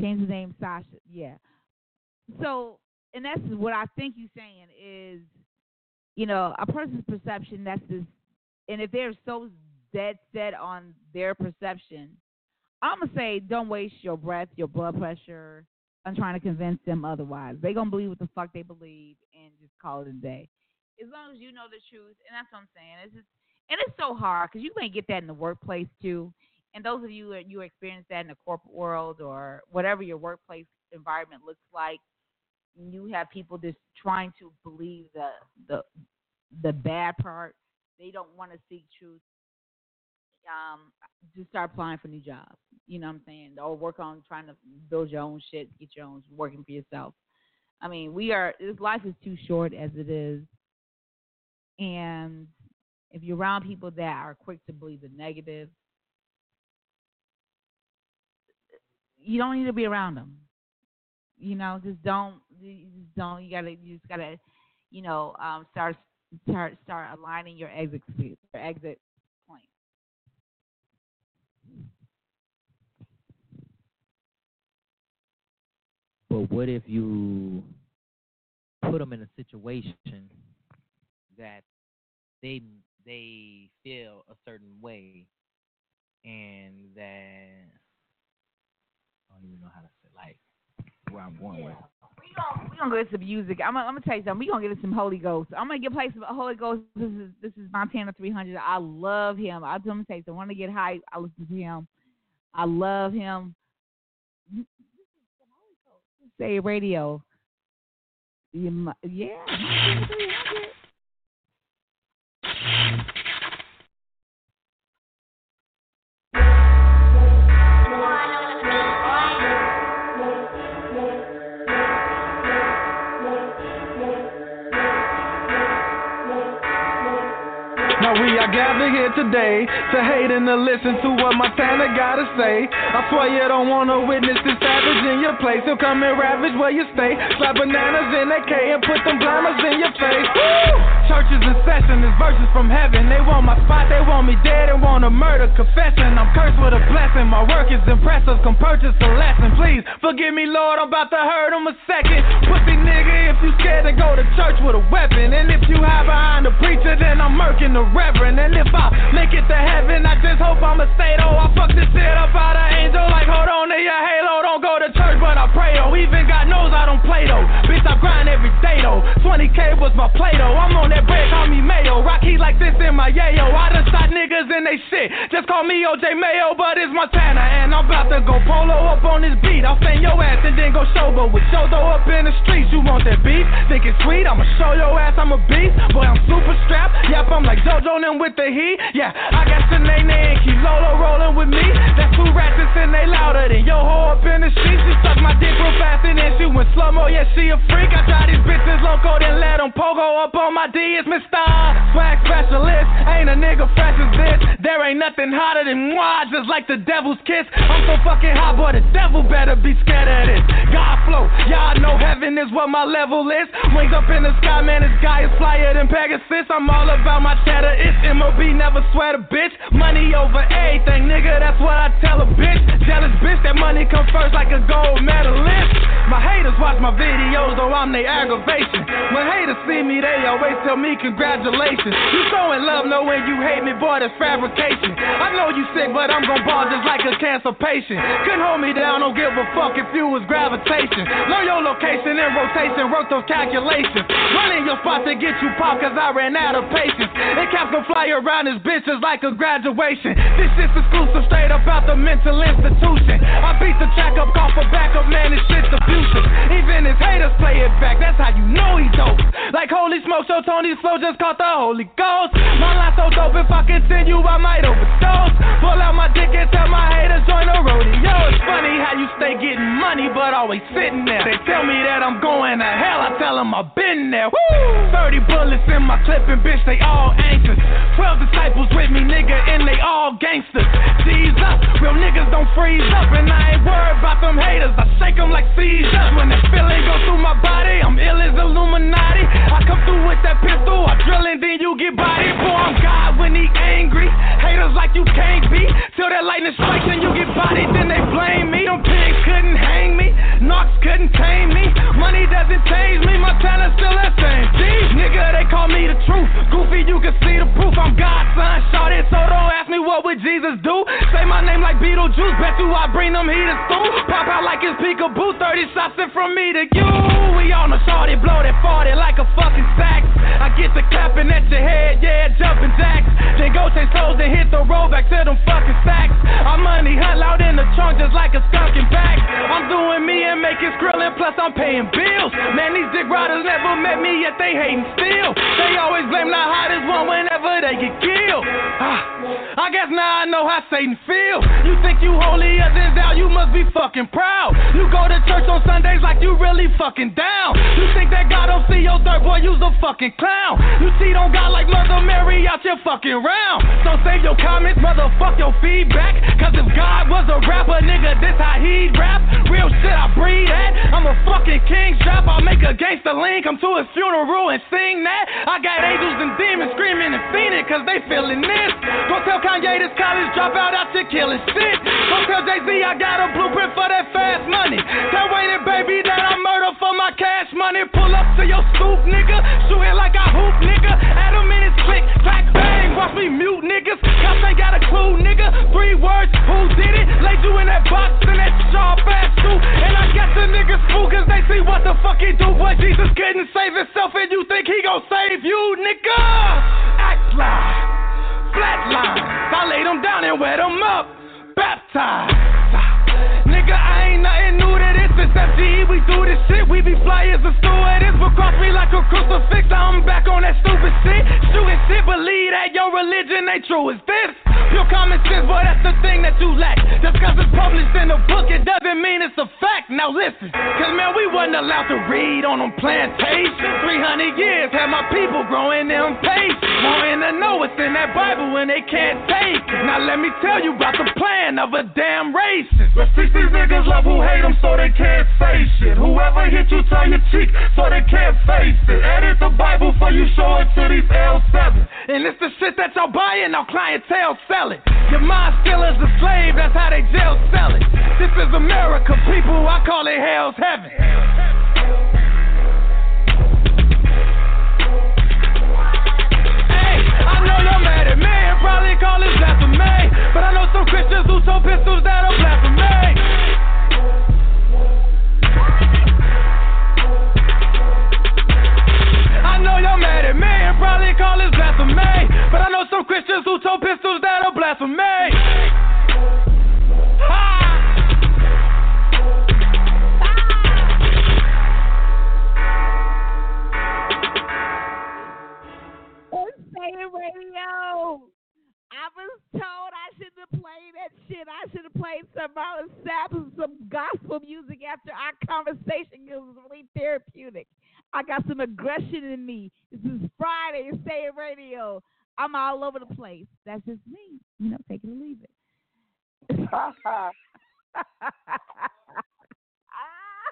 change the name Sasha, yeah. So, and that's what I think you're saying is, you know, a person's perception, that's this and if they're so dead set on their perception, I'm gonna say don't waste your breath, your blood pressure, I'm trying to convince them otherwise. They gonna believe what the fuck they believe and just call it a day. As long as you know the truth, and that's what I'm saying. It's just, and it's so hard because you may get that in the workplace too. And those of you that you experience that in the corporate world or whatever your workplace environment looks like, you have people just trying to believe the the the bad part. They don't want to seek truth. Um, just start applying for new jobs. You know what I'm saying? Or work on trying to build your own shit, get your own, working for yourself. I mean, we are. This life is too short as it is, and if you're around people that are quick to believe the negative, you don't need to be around them. You know, just don't. Just don't. You gotta. You just gotta. You know, um, start start start aligning your exit your exit But what if you put them in a situation that they they feel a certain way, and that I don't even know how to say like where I'm going with. We gonna we gonna get some music. I'm gonna, I'm gonna tell you something. We gonna get some Holy Ghost. I'm gonna get play some Holy Ghost. This is this is Montana 300. I love him. I'm gonna tell you something. Want to get hype? I listen to him. I love him. Say radio. Yeah, yeah. Gathered here today to hate and to listen to what my Montana gotta say. I swear you don't wanna witness this savage in your place. He'll come and ravage where you stay. Slap bananas in AK and put them blammers in your face. Woo! Churches in session, this verses from heaven. They want my spot, they want me dead, and want a murder confession. I'm cursed with a blessing. My work is impressive, come purchase a lesson. Please forgive me, Lord, I'm about to hurt him a second. Pussy nigga, if you scared to go to church with a weapon. And if you hide behind the preacher, then I'm murking the reverend. And if I make it to heaven, I just hope I'm a state. Oh, I fuck this shit up out of angel. Like, hold on to your halo, don't go to church, but I pray though. Even God knows I don't play though. Bitch, I grind every day though. 20k was my play though. I'm on that bread, call me Mayo. Rocky like this in my yayo. I done shot niggas in they shit. Just call me OJ Mayo, but it's Montana. And I'm about to go polo up on this beat. I'll stand your ass and then go showbo with Shodo up in the streets. You want that beef? Think it's sweet? I'ma show your ass I'm a beast. Boy, I'm super strapped. Yep, I'm like JoJo them with the heat. Yeah, I got Sinead and Kilolo rolling with me. That's two ratchets and they louder than yo ho up in the streets. She suck my dick real fast and then she went slow mo. Yeah, she a freak. I try these bitches loco, then let them pogo up on my D. It's Mr. Swag Specialist. Ain't a nigga fresh as this. There ain't nothing hotter than moi, just like the devil's kiss. I'm so fucking hot, boy, the devil better be scared of this. God flow, y'all know heaven is what my level is. Wings up in the sky, man, this guy is flyer than Pegasus. I'm all about my cheddar. It's MOB, never sweat a bitch. Money over everything, nigga, that's what I tell a bitch. Jealous bitch, that money come first like a gold medalist. My haters watch my videos, though I'm their aggravation. When haters see me, they always tell me congratulations. You showing love, knowing you hate me, boy, that's fabrication. I know you sick, but I'm gon' ball just like a cancer patient. Couldn't hold me down, don't give a fuck if you was gravitation. Learn your location and rotation, work those calculations. Running your spot to get you popped, cause I ran out of patience. And caps gon' fly around his bitches like a graduation. This shit's exclusive, straight up out the mental institution. I beat the track up, off a backup, man, this shit's abusive. Even his haters play it back, that's how you know he's dope. Like holy smoke, so Tony's flow just caught the Holy Ghost. My line so dope, if I continue, I might overdose. Pull out my dick and tell my haters join the rodeo. It's funny how you stay getting money, but always sitting there. They tell me that I'm going to hell, I tell them I've been there. Woo! 30 bullets in my clip, and bitch, they all anxious. 12 disciples with me, nigga, and they all gangsters. Jesus, real niggas don't freeze up, and I ain't worried about them haters. I shake them like seizures. When that feeling goes through my body, I'm ill as Illuminati. I come through with that pistol, I drill and then you get bodied. Boy, I'm God when he angry. Haters like you can't be. Till that lightning strikes and you get bodied, then they blame me. Them pigs couldn't hang me. Knocks couldn't tame me. Money doesn't change me. My talent still the same. Jeez, nigga, they call me the truth. Goofy, you can see the proof. I'm God's son. Shot it, so don't ask me what would Jesus do? Say my name like Beetlejuice, bet you I bring them heaters through. Pop out like it's peekaboo, 30 shots in from me to you. We on the shorty, blow that 40 like a fucking sax. I get to clapping at your head, yeah, jumping jacks. Then go chase toes and hit the road back to them fucking stacks. Our money hunt out in the trunk just like a skunk and back. I'm doing me and making skrillin', plus I'm paying bills. Man, these dick riders never met me yet, they hating still. They always blame the hottest one whenever they get killed. Ah, I guess now I know how Satan feel. You think you holier than thou, you must be fucking proud. You go to church on Sundays like you really fucking down. You think that God don't see your dirt, boy, you's a fucking clown. You cheat on God like Mother Mary out your fucking round. So save your comments, motherfuck your feedback. Cause if God was a rapper, nigga, this how he'd rap. Real shit, I breathe at. I'm a fucking king drop. I'll make a gangster lean, come to his funeral and sing that. I got angels and demons screaming and fiending cause they feeling this. Go tell Kanye this college dropout out to killing shit. Go tell Jay Z I got a blueprint for that fast money. Tell Wayne baby that I murder for my cash money. Pull up to your stoop, nigga. Shoot it like I hoop, nigga. Adam in his click, clack, bang. Watch me mute, niggas. Cops ain't got a clue, nigga. Three words, who did it? Laid you in that box in that sharp ass suit. And I got the niggas fool cause they see what the fuck he do. But Jesus couldn't save himself and you think he gon' save you, nigga. Act like flatline. I laid them down and wet them up. Baptized. Nigga, I ain't nothing new to this. It's FGE, we do this shit. We be fly as a stewardess, but cross me like a crucifix. I'm back on that stupid shit. Shooting shit, believe that your religion ain't true. Is this pure common sense? Boy, that's the thing that you lack. Just cause it's published in a book, it doesn't mean it's a fact. Now listen, cause man, we wasn't allowed to read on them plantations. 300 years had my people growing impatient. Wanting to know what's in that Bible when they can't take it. Now let me tell you about the plan of a damn racist. But see, these niggas love who hate them so they can't say shit. Whoever hit you, turn your cheek so they can't face it. Edit the Bible for you show it to these L7. And it's the shit that y'all buying, now clientele sell. Your mind still is a slave, that's how they jail sell it. This is America, people, I call it hell's heaven. Hey, I know you're mad at me and probably call it blasphemy. But I know some Christians who sold pistols that are some I'm all over the place. That's just me. You know, take it or leave it.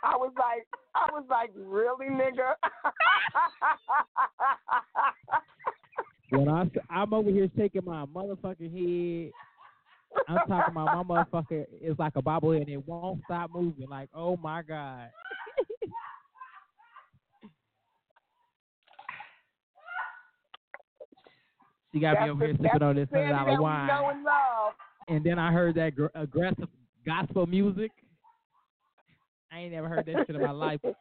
I was like, I was like, really, nigga? When I, I'm over here shaking my motherfucking head. I'm talking about my motherfucker is like a bobblehead and it won't stop moving. Like, oh my God. She got me That's over here sipping on this hundred dollar wine. and then I heard that gr- aggressive gospel music. I ain't never heard that shit in my life. I'm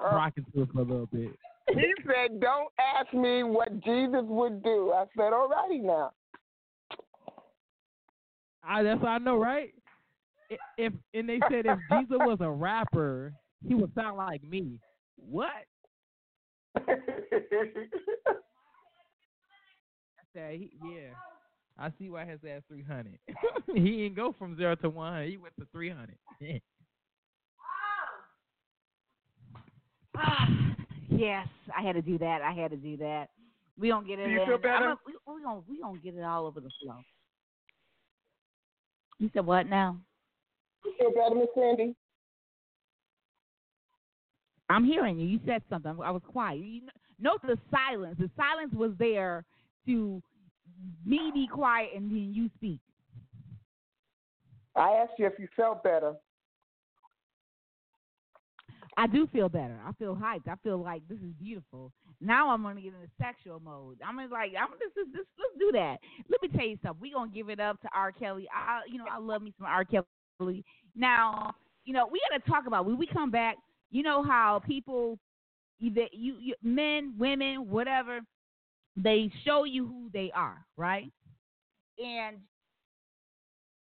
rocking to it for a little bit. he said, "Don't ask me what Jesus would do." I said, "Alrighty now." I, that's what I know, right? If and they said if Jesus was a rapper, he would sound like me. What? I said, he, yeah. I see why his ass three hundred. he didn't go from zero to one hundred. He went to three hundred. Ah, yes, I had to do that. I had to do that. We don't get it. Do you in. feel better? A- we we gonna we gonna get it all over the floor. You said what now? You feel better, Miss Sandy? I'm hearing you. You said something. I was quiet. You kn- note the silence. The silence was there to me be quiet and then you speak. I asked you if you felt better. I do feel better. I feel hyped. I feel like this is beautiful. Now I'm gonna get into sexual mode. I'm gonna like I'm this is this let's do that. Let me tell you something. We gonna give it up to R. Kelly. I you know I love me some R. Kelly. Now you know we gotta talk about when we come back. You know how people either you, you men, women, whatever, they show you who they are, right? And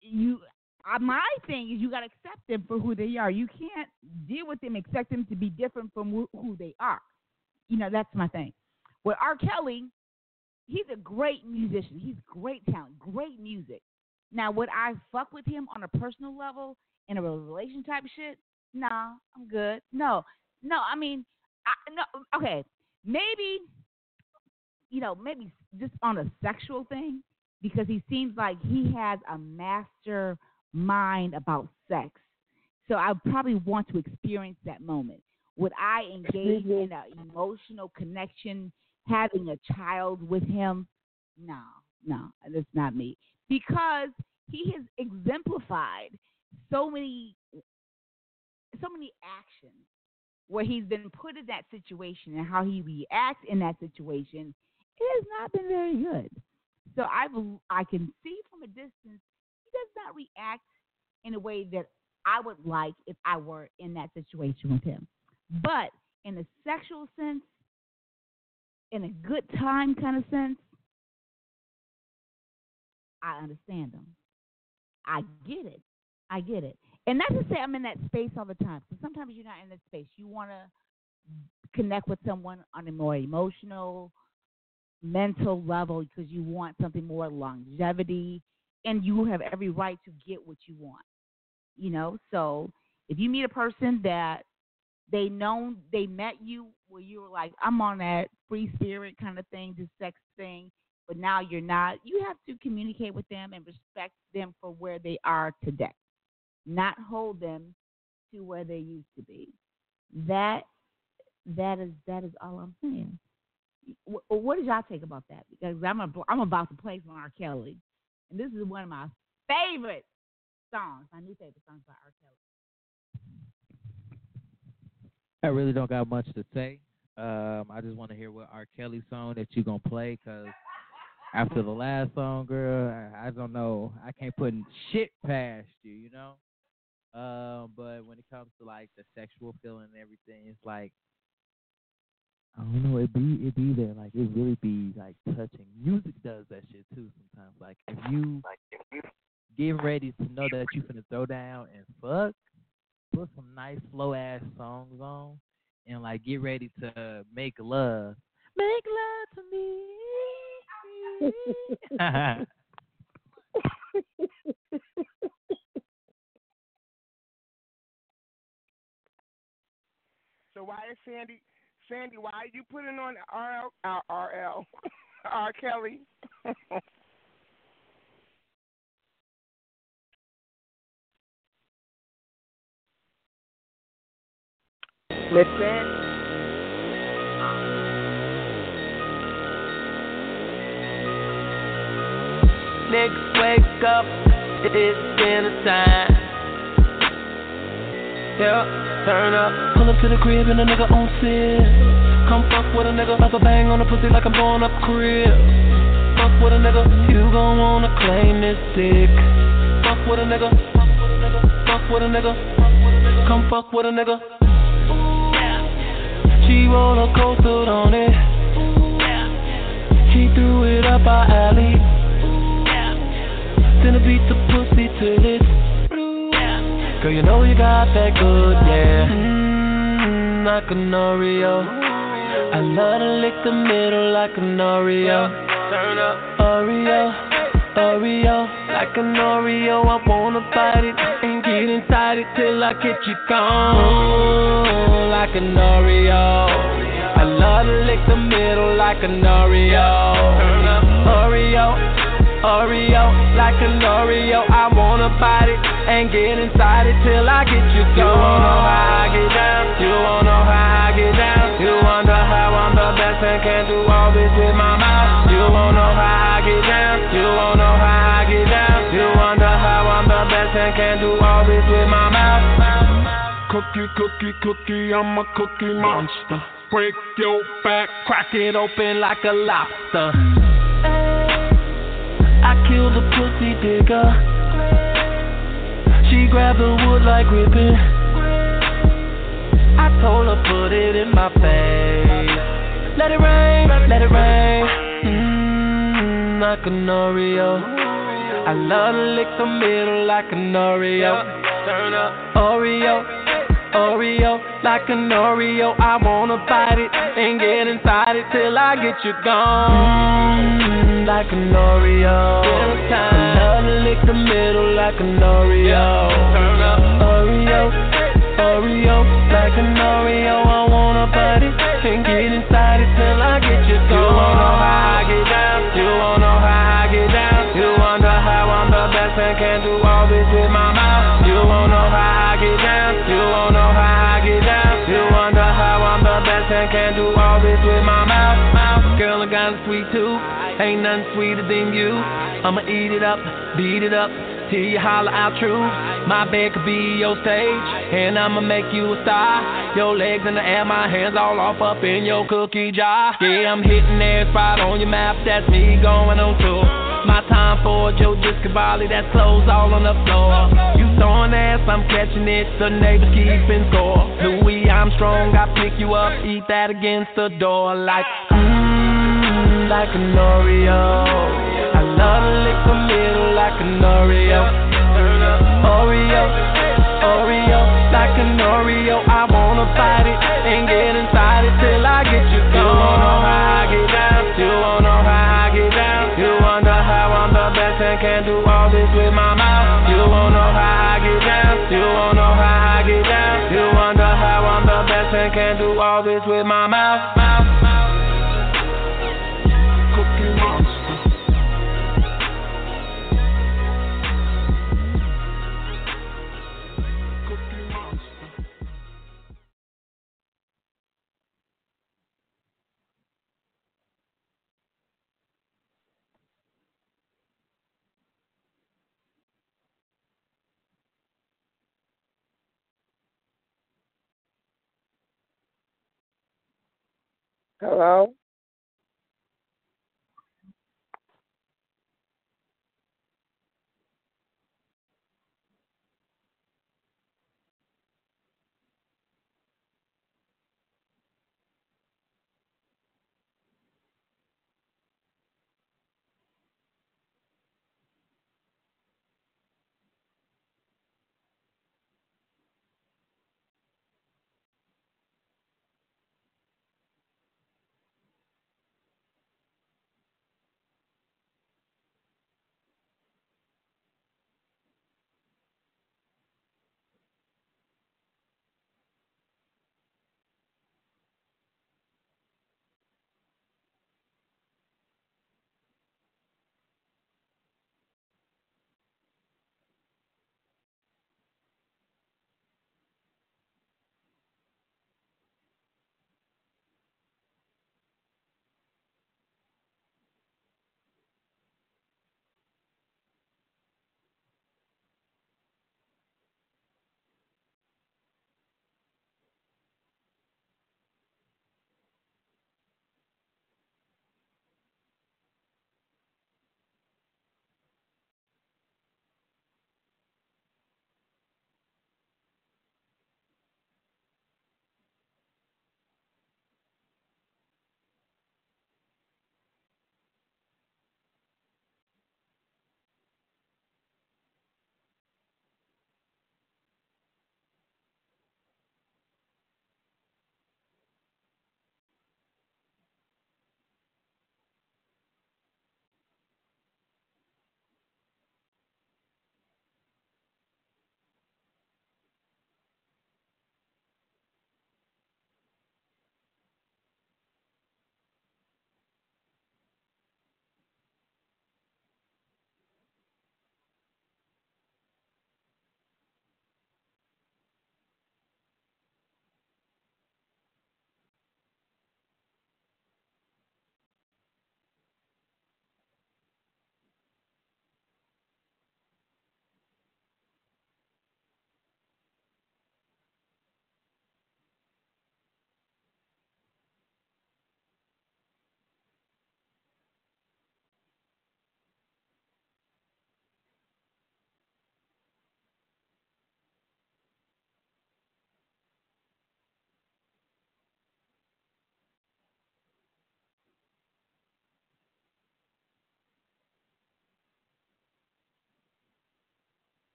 you uh, my thing is you got to accept them for who they are. You can't deal with them, expect them to be different from who, they are. You know, that's my thing. With R. Kelly, he's a great musician. He's great talent, great music. Now, would I fuck with him on a personal level in a relation type shit? Nah, I'm good. No, no. I mean, I, no. Okay, maybe, you know, maybe just on a sexual thing because he seems like he has a master mind about sex. So I probably want to experience that moment. Would I engage in an emotional connection, having a child with him? No, no, that's not me. Because he has exemplified so many so many actions where he's been put in that situation and how he reacts in that situation, it has not been very good. So I I can see from a distance he does not react in a way that I would like if I were in that situation with him. But in a sexual sense, in a good time kind of sense, I understand him. I get it. I get it. And not to say I'm in that space all the time, because sometimes you're not in that space. You want to connect with someone on a more emotional, mental level because you want something more longevity, and you have every right to get what you want. You know, so if you meet a person that they know they met you where you were like, I'm on that free spirit kind of thing, the sex thing, but now you're not, you have to communicate with them and respect them for where they are today not hold them to where they used to be. That that is that is all I'm saying. What, did y'all think about that? Because I'm a, I'm about to play some R. Kelly, and this is one of my favorite songs. My new favorite songs by R. Kelly. I really don't got much to say. Um, I just want to hear what R. Kelly song that you gonna play because after the last song, girl, I, I don't know. I can't put shit past you, you know. Um, but when it comes to like the sexual feeling and everything, it's like I don't know, it be it be there, like it really be like touching. Music does that shit too sometimes. Like if you like if you get ready to know that you finna throw down and fuck, put some nice slow ass songs on and like get ready to make love. Make love to me. So why is Sandy, Sandy? Why are you putting on RL, uh, RL, R. Kelly? Listen. Niggas wake up, it's dinner time. Yeah. Turn up, pull up to the crib and a nigga on sit. Come fuck with a nigga, have a bang on the pussy like I'm blowing up crib. Fuck with a nigga, you gon' wanna claim this dick. Fuck with a nigga, fuck with a nigga, come fuck with a nigga. She roller coaster on it. She threw it up our alley. Then I beat the pussy till it's Girl, you know you got that good, yeah. Mmm, like an Oreo. I love to lick the middle like an Oreo. Turn up, Oreo, Oreo, like an Oreo. I wanna bite it and get inside it till I get you gone, like an Oreo. I love to lick the middle like an Oreo. Turn up, Oreo. Oreo, like an Oreo. I wanna bite it and get inside it till I get you gone. You wanna know how I get down? You wanna know how I get down? You wonder how I'm the best and can do all this with my mouth. You wanna know how I get down? You wanna know how I get down? You wonder how I'm the best and can do all this with my mouth. cookie, cookie, cookie. I'm a cookie monster. Break your back, crack it open like a lobster. I killed the pussy digger. She grabbed the wood like ribbon. I told her put it in my face. Let it rain, let it rain. Mmm, like an Oreo. I love to lick the middle like an Oreo. Turn up, Oreo. Oreo, like an Oreo. I wanna bite it and get inside it till I get you gone. Like an Oreo. Another lick the middle like an Oreo. Turn up. Oreo, Oreo, like an Oreo. I wanna bite it and get inside it till I get you gone. You wanna know how I get down? You wanna know how I get down? You wonder how I'm the best and can do all this with my mouth. You wanna know how I get down? You wanna know how I get down? You wonder how I'm the best and can do all this with my mouth. mouth. Girl, I got a sweet tooth. Ain't nothing sweeter than you. I'ma eat it up, beat it up. Till you holler out true. My bed could be your stage, and I'ma make you a star. Your legs in the air, my hands all off up in your cookie jar. Yeah, I'm hitting every spot on your map. That's me going on tour. My time for Joe Discavali, that's clothes all on the floor. You throwing ass, I'm catching it, the neighbors keeping score. Louis Armstrong, I pick you up, eat that against the door like, mm. Like an Oreo. I love to lick the middle like an Oreo. Oreo, Oreo, like an Oreo. I wanna bite it and get inside it till I get you gone. I get Hello?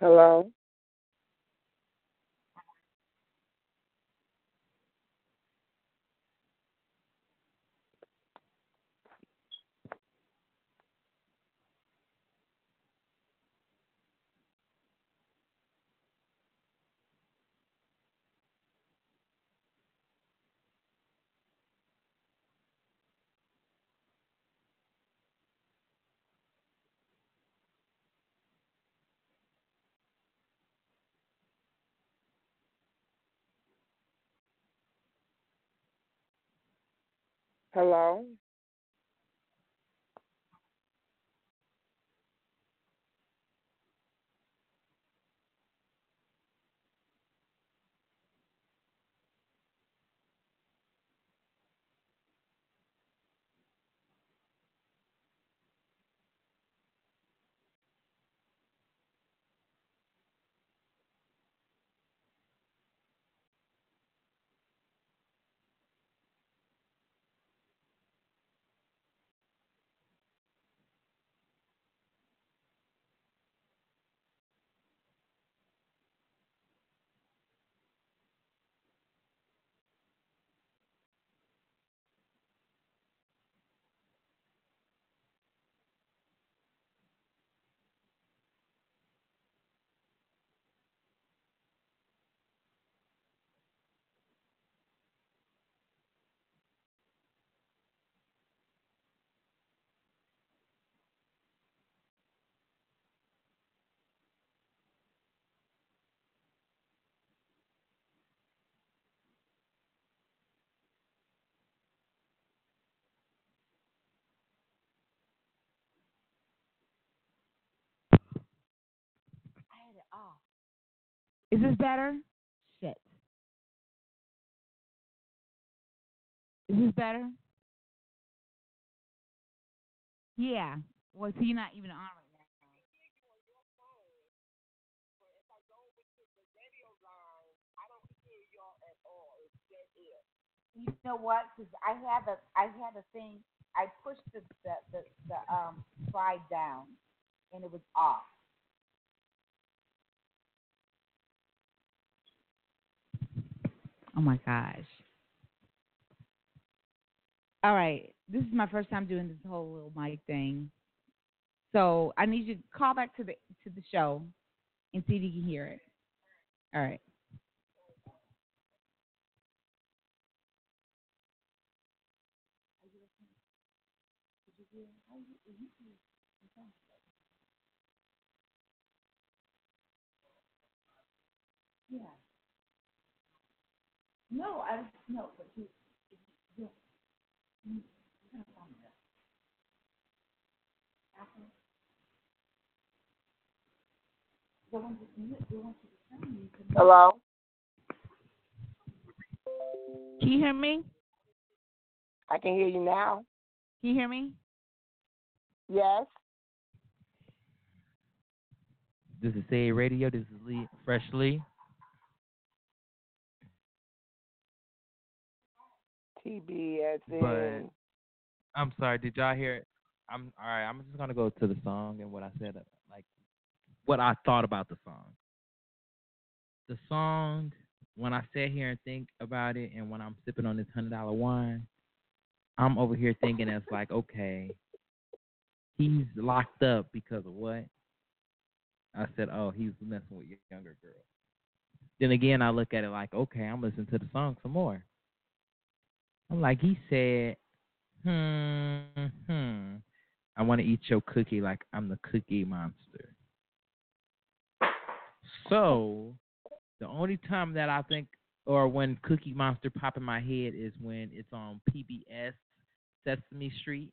Hello? Hello? Is this better? Shit. Is this better? Yeah. Well, so you're not even on right now. You know what? Because I had a I had a thing. I pushed the the, the the um slide down, and it was off. Oh my gosh. All right. This is my first time doing this whole little mic thing. So I need you to call back to the to the show and see if you can hear it. All right. Yeah. No, I no, but you. you you gotta find it. Apple. They want you to- they want you to tell me to- Hello? Can you hear me? I can hear you now. Can you hear me? Yes? This is Say Radio. This is Lee, Fresh TB as in. But- I'm sorry. Did y'all hear it? I'm all right. I'm just gonna go to the song and what I said, like what I thought about the song. The song, when I sit here and think about it, and when I'm sipping on this hundred dollar wine, I'm over here thinking it's like, okay, he's locked up because of what? I said, oh, he's messing with your younger girl. Then again, I look at it like, okay, I'm listening to the song some more. Like, he said, hmm, hmm. I want to eat your cookie like I'm the cookie monster. So, the only time that I think, or when Cookie Monster pop in my head is when it's on PBS Sesame Street,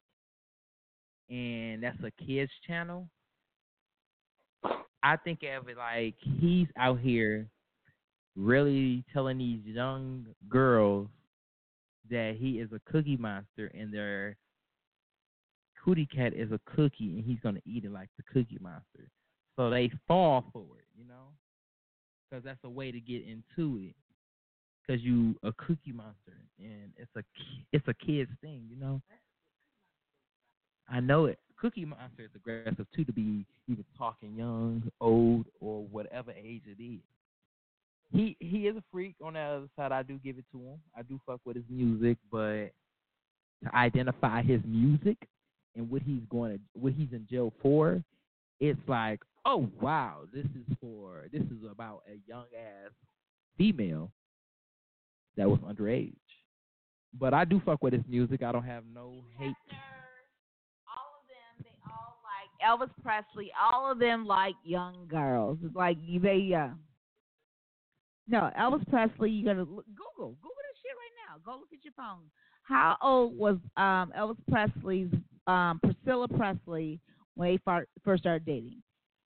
and that's a kids channel. I think of it like he's out here really telling these young girls that he is a cookie monster and their cootie cat is a cookie and he's gonna eat it like the cookie monster. So they fall for it, you know, because that's a way to get into it. Because you a cookie monster and it's a it's a kid's thing, you know. I know it. Cookie Monster is aggressive too to be even talking young, old, or whatever age it is. He he is a freak. On the other side, I do give it to him. I do fuck with his music, but to identify his music and what he's going to what he's in jail for, it's like, oh wow, this is for this is about a young ass female that was underage. But I do fuck with his music. I don't have no hate. all of them, they all like Elvis Presley. All of them like young girls. It's like they, uh, no, Elvis Presley. You gotta look, Google, Google this shit right now. Go look at your phone. How old was um, Elvis Presley's um, Priscilla Presley when they first started dating?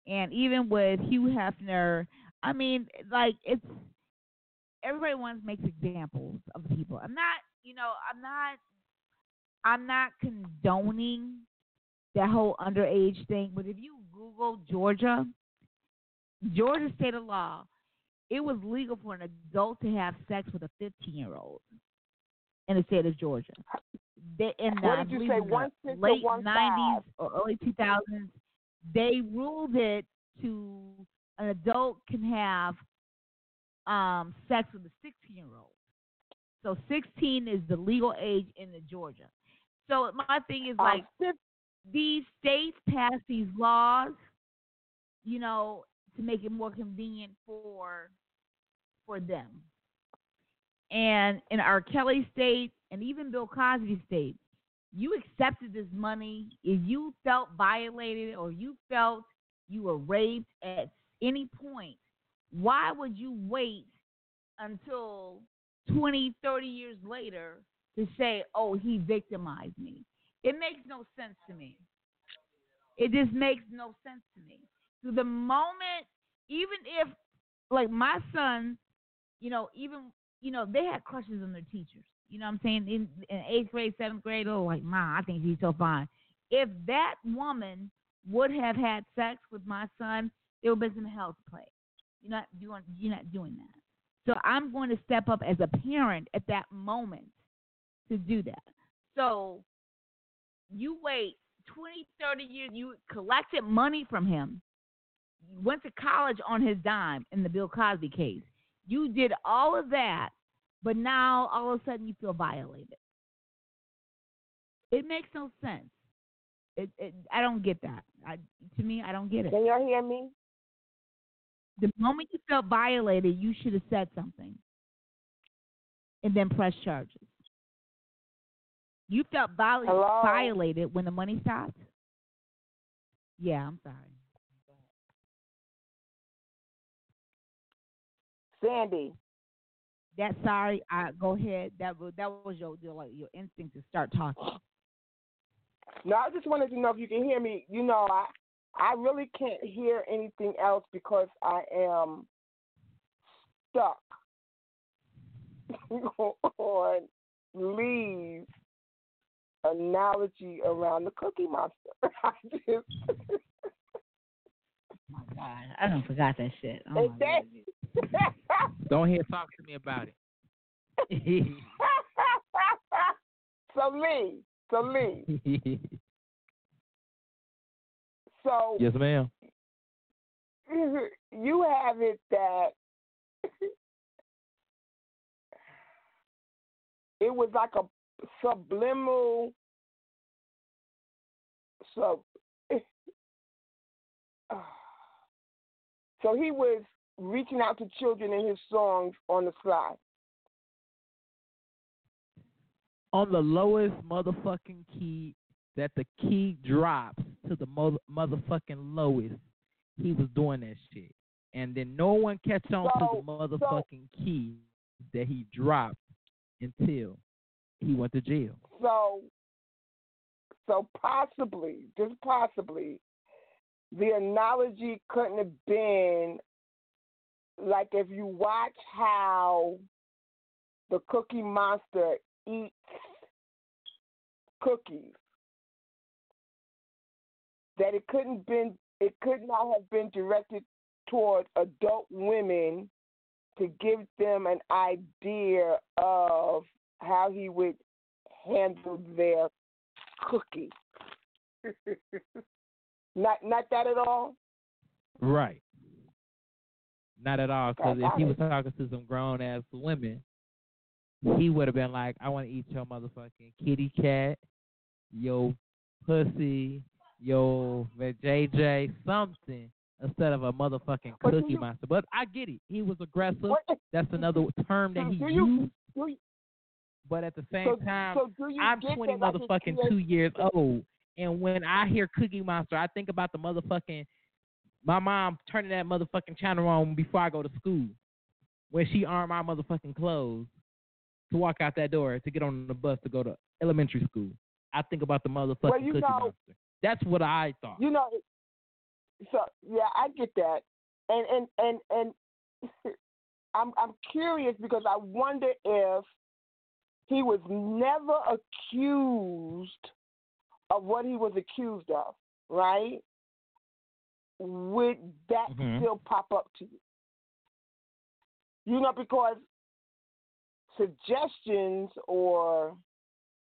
And even with Hugh Hefner, I mean, like it's everybody wants makes examples of people. I'm not, you know, I'm not, I'm not condoning that whole underage thing. But if you Google Georgia, Georgia state of law, it was legal for an adult to have sex with a 15 year old in the state of Georgia. They, in the, What did you say, one late one 90s or early 2000s, they ruled it to an adult can have um, sex with a 16 year old. So 16 is the legal age in the Georgia. So my thing is Um, like fif- these states pass these laws, you know, to make it more convenient for for them. And in R. Kelly state and even Bill Cosby state, you accepted this money if you felt violated or you felt you were raped at any point. Why would you wait until 20, 30 years later to say, oh, he victimized me? It makes no sense to me. It just makes no sense to me. So the moment, even if, like my son, you know, even, you know, they had crushes on their teachers. You know what I'm saying? In, in eighth grade, seventh grade, oh, like, ma, I think she's so fine. If that woman would have had sex with my son, there would have been some hell to play. You're not doing, you're not doing that. So I'm going to step up as a parent at that moment to do that. So you wait 20, 30 years, you collected money from him, you went to college on his dime in the Bill Cosby case. You did all of that, but now all of a sudden you feel violated. It makes no sense. It, it, I don't get that. I, to me, I don't get it. Can y'all hear me? The moment you felt violated, you should have said something and then press charges. You felt viol- violated when the money stopped? Yeah, I'm sorry. Sandy. That sorry, I go ahead. That was that was your your, like, your instinct to start talking. No, I just wanted to know if you can hear me. You know, I I really can't hear anything else because I am stuck on Lee's analogy around the Cookie Monster. I just Oh my God, I don't forgot that shit. Oh Is my that- God. Don't hear talk to me about it. so Lee, so Lee, so yes, ma'am. you have it that it was like a subliminal sub so he was reaching out to children in his songs on the sly. On the lowest motherfucking key that the key drops to the mother, motherfucking lowest, he was doing that shit. And then no one catch on So- to the motherfucking key that he dropped until he went to jail. So, so possibly, just possibly, the analogy couldn't have been like if you watch how the Cookie Monster eats cookies, that it couldn't been it could not have been directed toward adult women to give them an idea of how he would handle their cookie. not not that at all. Right. Not at all. Because if he was talking to some grown ass women, he would have been like, "I want to eat your motherfucking kitty cat, your pussy, your JJ, something." Instead of a motherfucking But cookie you- monster, but I get it. He was aggressive. What, That's another term that he do you, used. do you, But at the same so, time, so I'm 20 that, like, it motherfucking two years old, and when I hear Cookie Monster, I think about the motherfucking my mom turning that motherfucking channel on before I go to school, when she ironed my motherfucking clothes to walk out that door to get on the bus to go to elementary school. I think about the motherfucking Well, Cookie know- Monster. That's what I thought. You know, so yeah, I get that, and and and and I'm I'm curious because I wonder if he was never accused of what he was accused of, right? Would that Mhm. still pop up to you? You know, because suggestions or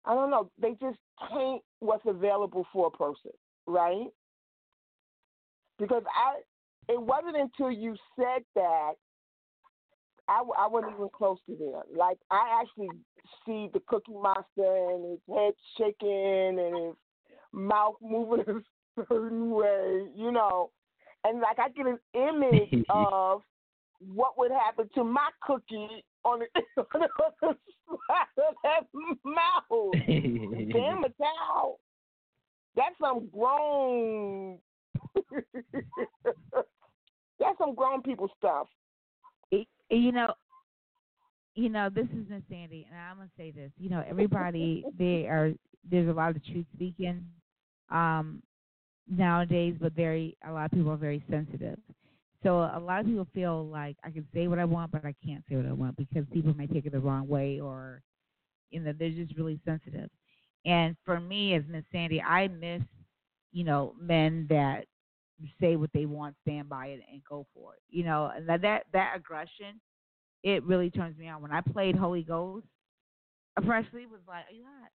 I don't know, they just taint what's available for a person, right? Because I, it wasn't until you said that I, I wasn't even close to there. Like I actually see the Cookie Monster and his head shaking and his mouth moving a certain way, you know, and like I get an image of what would happen to my cookie on the, on the other side of that mouth. Damn it, cow. That's some grown. That's some grown people stuff. you know, you know, this is Miss Sandy, and I'm gonna say this. You know, everybody they are there's a lot of truth speaking um, nowadays, but very a lot of people are very sensitive. So a lot of people feel like I can say what I want, but I can't say what I want because people might take it the wrong way, or you know, they're just really sensitive. And for me, as Miss Sandy, I miss you know men that say what they want, stand by it, and go for it. You know, and that that, that aggression, it really turns me on. When I played Holy Ghost, Presley was like, "Are you hot?"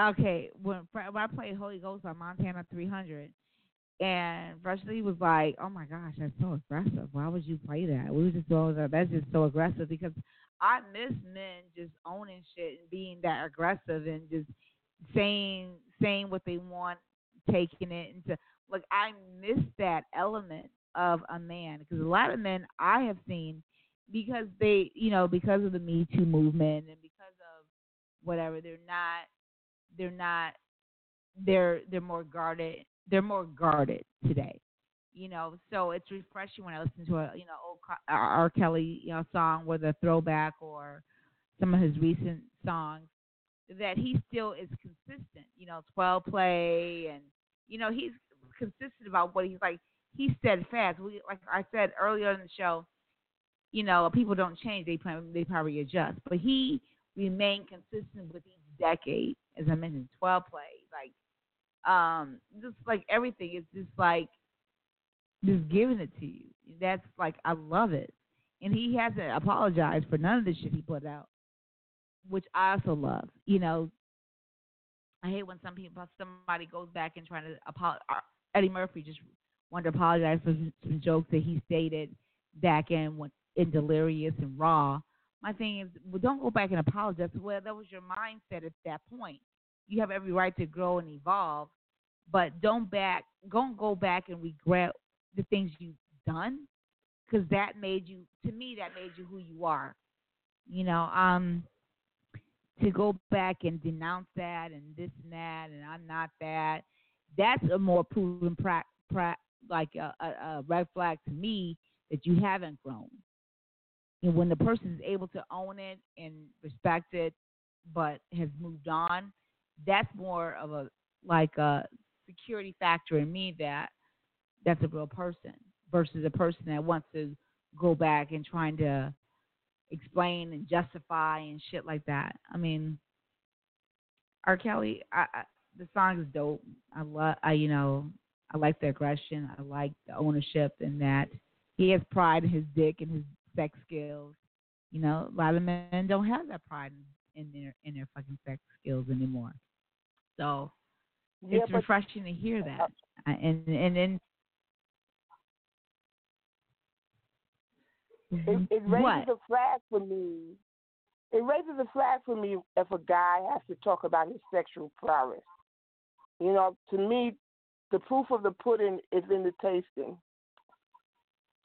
Okay, when when I played Holy Ghost on Montana 300, and Presley was like, "Oh my gosh, that's so aggressive. Why would you play that? We were just that. That's just so aggressive because I miss men just owning shit and being that aggressive and just saying saying what they want, taking it into like I miss that element of a man because a lot of men I have seen because they you know because of the Me Too movement and because of whatever they're not they're not they're they're more guarded they're more guarded today you know so it's refreshing when I listen to a you know old R. Kelly you know song with a throwback or some of his recent songs that he still is consistent you know 12 play and you know he's consistent about what he's like. He's steadfast. We like I said earlier in the show. You know, people don't change; they they probably adjust. But he remained consistent with each decade, as I mentioned, twelve plays, like um, just like everything. It's just like just giving it to you. That's like I love it, and he hasn't apologized for none of the shit he put out, which I also love. You know, I hate when some people somebody goes back and trying to apologize. Eddie Murphy just wanted to apologize for some, jokes that he stated back in in Delirious and Raw. My thing is, well, don't go back and apologize. Well, that was your mindset at that point. You have every right to grow and evolve, but don't back, don't go back and regret the things you've done, because that made you. To me, that made you who you are. You know, um, to go back and denounce that and this and that and I'm not that. That's a more proven pra- pra- like a, a, a red flag to me that you haven't grown. And when the person is able to own it and respect it, but has moved on, that's more of a like a security factor in me that that's a real person versus a person that wants to go back and trying to explain and justify and shit like that. I mean, R. Kelly, I, I, the song is dope. I love, I you know, I like the aggression. I like the ownership and that he has pride in his dick and his sex skills. You know, a lot of men don't have that pride in, their in their fucking sex skills anymore. So, Yeah, it's refreshing to hear that. Uh, and and then It, it mm-hmm. raises what? a flag for me. It raises a flag for me if a guy has to talk about his sexual prowess. You know, to me, the proof of the pudding is in the tasting,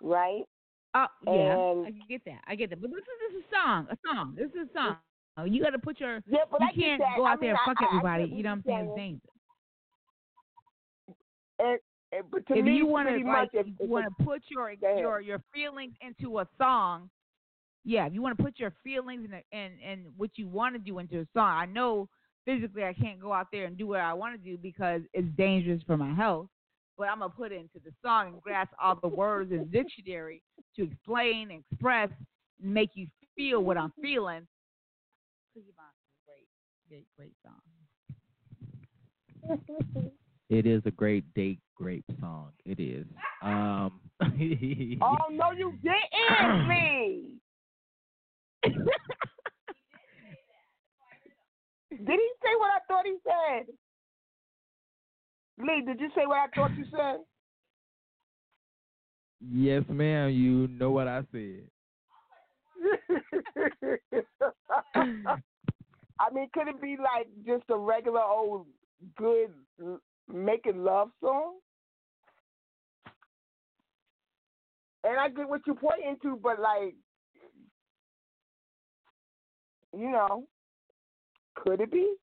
right? Oh yeah, And- I get that. I get that. But this is this is a song, a song. This is a song. Oh, You got to put your. Yeah, but you I can't go I out there mean, and fuck I- I- I everybody. you know what I'm saying? And, and but to if me, you want to like, if, if want to put your your your feelings into a song, yeah. If you want to put your feelings and and and what you want to do into a song, I know physically I can't go out there and do what I want to do because it's dangerous for my health. But I'm gonna put it into the song and grasp all the words in the dictionary to explain, express, and make you feel what I'm feeling. Cookie Monster, great, great, great song. It is a great date great song. It is. Um. oh no, you didn't, Lee. Did he say what I thought he said? Lee, did you say what I thought you said? yes, ma'am. You know what I said. I mean, could it be like just a regular old good making love song? And I get what you're pointing to, but like, you know, could it be?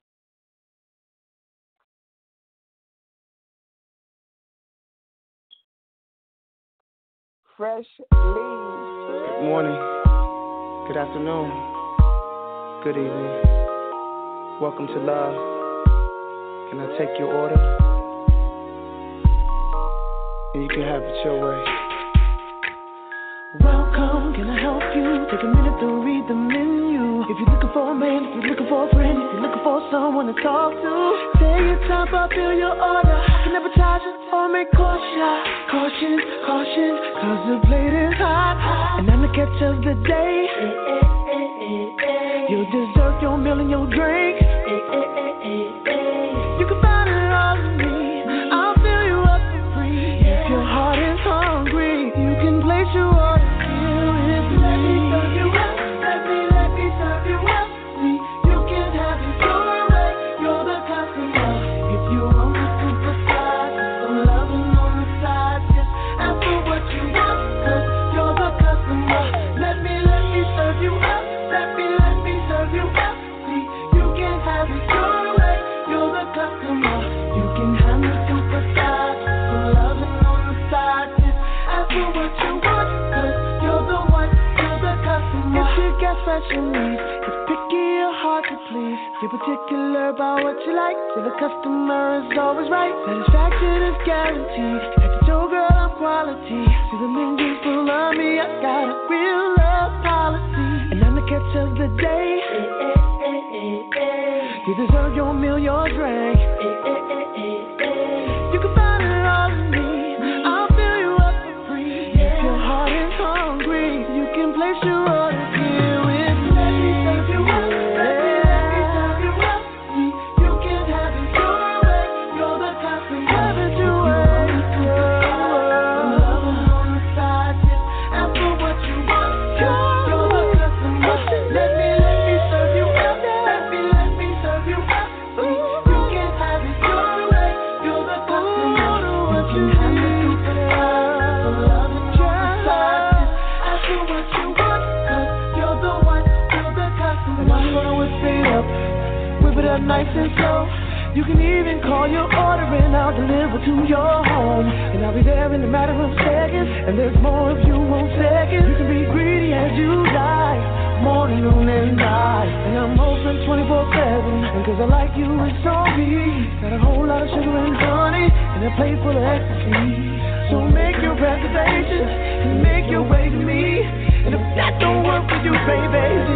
Fresh leaves. Good morning. Good afternoon. Good evening. Welcome to love. Can I take your order? And you can have it your way. Welcome, can I help you? Take a minute to read the menu. If you're looking for a man, if you're looking for a friend, if you're looking for someone to talk to, take your time, I'll fill your order. I can advertise it or make caution. Caution, caution, cause the plate is hot. And I'm the catch of the day. You deserve your meal and your drink. Particular about what you like, so the customer is always right. Satisfaction is guaranteed. If your girl, I'm quality. See the mean full of me, I got a real love policy. And I'm the catch of the day. You deserve your meal, your drink. Call your order and I'll deliver to your home. And I'll be there in a matter of seconds. And there's more if you want seconds. You can be greedy as you like, morning, noon, and night. And I'm open 24 7. And cause I like you, it's on me. Got a whole lot of sugar and honey, and a plate full of ecstasy. So make your reservations and make your way to me. And if that don't work for you, baby,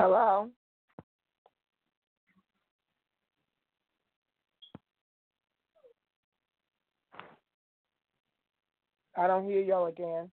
Hello. I don't hear y'all again.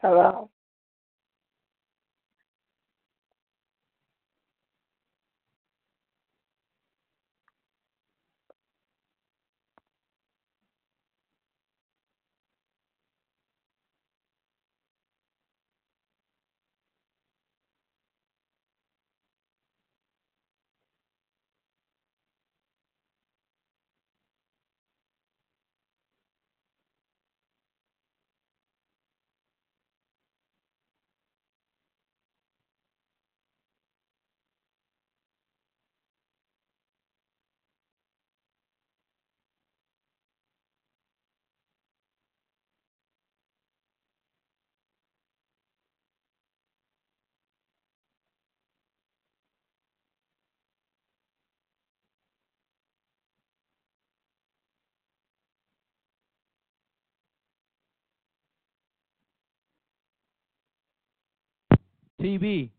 Hello. TB.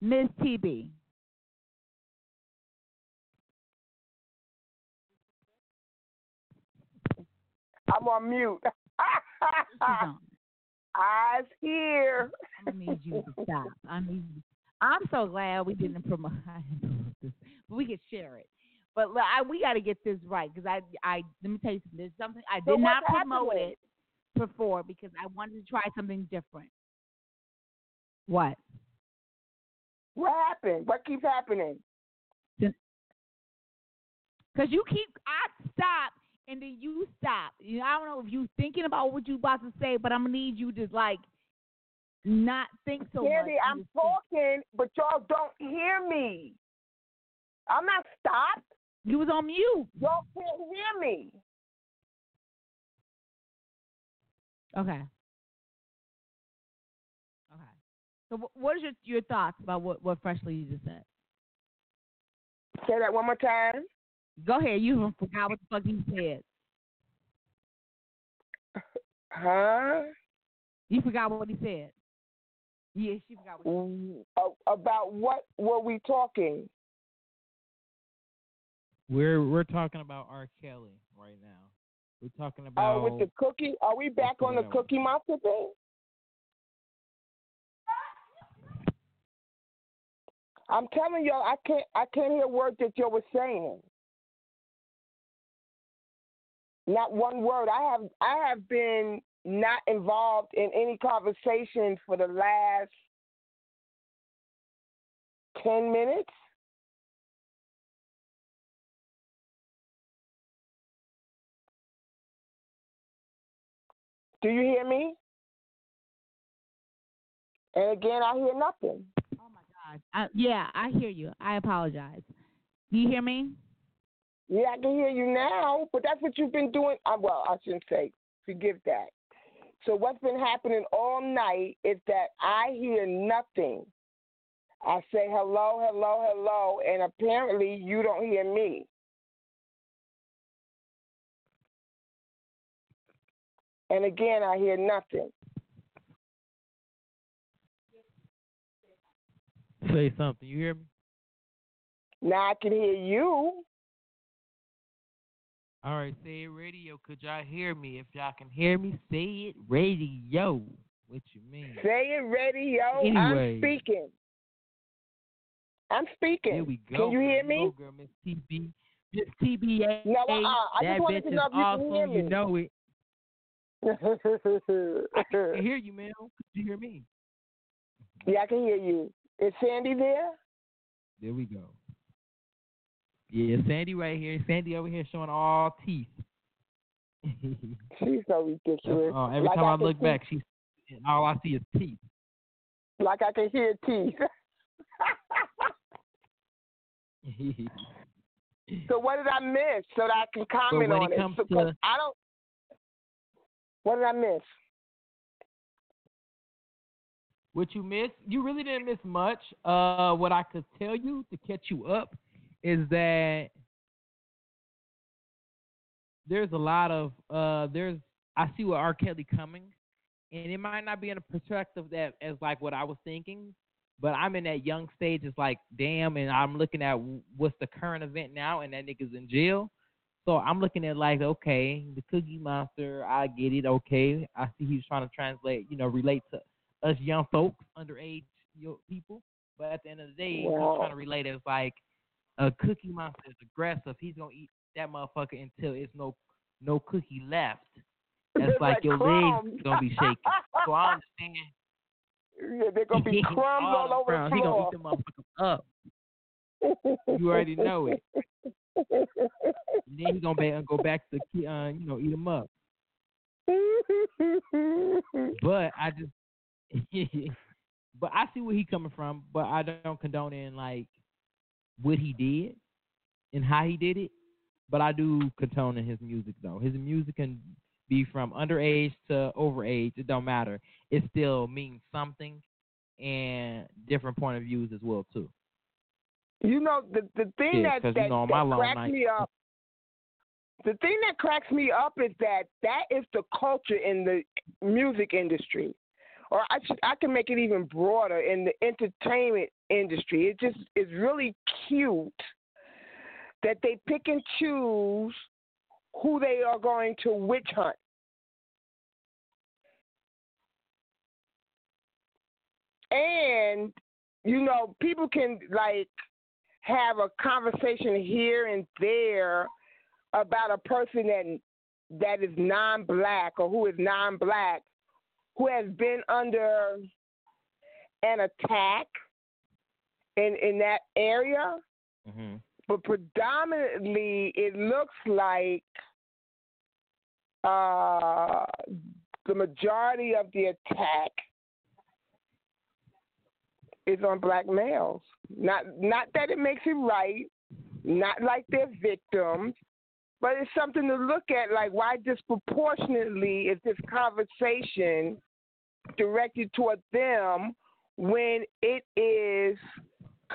Miss TB. I'm on mute. She's. Eyes here. I need you to stop. I need. I'm so glad we didn't promote I didn't promote this, but we could share it. But I, we got to get this right because I, I let me tell you something. There's something I did not promote happening? it before because I wanted to try something different. What? What happened? What keeps happening? Because you keep I stop and then you stop. You know, I don't know if you thinking about what you about to say, but I'm gonna need you to like not think so Candy, much. I'm talking, but y'all don't hear me. I'm not stopped. You was on mute. Y'all can't hear me. Okay. Okay. So, wh- what is your your thoughts about what what Freshly you just said? Say that one more time. Go ahead. You forgot what the fuck you said. Huh? You forgot what he said. Yeah, she forgot what. Mm, a- About what were we talking? We're we're talking about R. Kelly right now. We're talking about Oh, with the cookie. Are we back on the. Cookie Monster thing? I'm telling y'all, I can't. I can't hear a word that y'all were saying. Not one word. I have. I have been not involved in any conversation for the last ten minutes. Do you hear me? And again, I hear nothing. Oh my God. I, yeah, I hear you. I apologize. Do you hear me? Yeah, I can hear you now, but that's what you've been doing. Uh, well, I shouldn't say. Forgive that. So what's been happening all night is that I hear nothing. I say hello, hello, hello, and apparently you don't hear me. And again, I hear nothing. say something. You hear me? Now I can hear you. All right, say it radio. Could y'all hear me? If y'all can hear me, say it radio. What you mean? Say it radio. Anyway. I'm speaking. I'm speaking. Here we go. Can you hear me? go, girl, Miss TB. Miss TBA. No, uh-uh. I just wanted to know if you can hear You me. know it. I can hear you, man. Could you hear me? yeah, I can hear you. Is Sandy there? There we go. Yeah, Sandy right here. Sandy over here showing all teeth. She's so ridiculous. Uh, every Like time I, can look see- back, she's all I see is teeth. like I can hear teeth. so what did I miss so that I can comment on it So- to- I don't. What did I miss? What you missed? You really didn't miss much. Uh, what I could tell you to catch you up is that there's a lot of uh, there's I see what R. Kelly coming, and it might not be in a perspective that as like what I was thinking, but I'm in that young stage. It's like damn, and I'm looking at what's the current event now, and that nigga's in jail. So I'm looking at like, okay, the Cookie Monster, I get it. Okay, I see he's trying to translate, you know, relate to us young folks, underage yo- people. But at the end of the day, Wow. he's trying to relate it as like a Cookie Monster is aggressive. He's gonna eat that motherfucker until it's no no cookie left. That's like, like your crumbs. legs gonna be shaking. So I understand. Yeah, they're gonna be crumbs all, them over the He gonna eat them motherfuckers up. You already know it. And then he gonna ba- go back to uh, you know eat them up. But I just, but I see where he coming from. But I don't condone in like what he did and how he did it. But I do condone in his music though. His music can be from underage to overage. It don't matter. It still means something and different point of views as well too. You know the the thing Yeah, that 'cause, you that, know, that cracks night- me up. The thing that cracks me up is that that is the culture in the music industry, or I should, I can make it even broader in the entertainment industry. It just is really cute that they pick and choose who they are going to witch hunt. And you know, people can like have a conversation here and there about a person that that is non-black or who is non-black who has been under an attack in in that area Mm-hmm. but predominantly it looks like uh, the majority of the attack is on black males. Not not that it makes it right, not like they're victims, but it's something to look at. Like why disproportionately is this conversation directed toward them when it is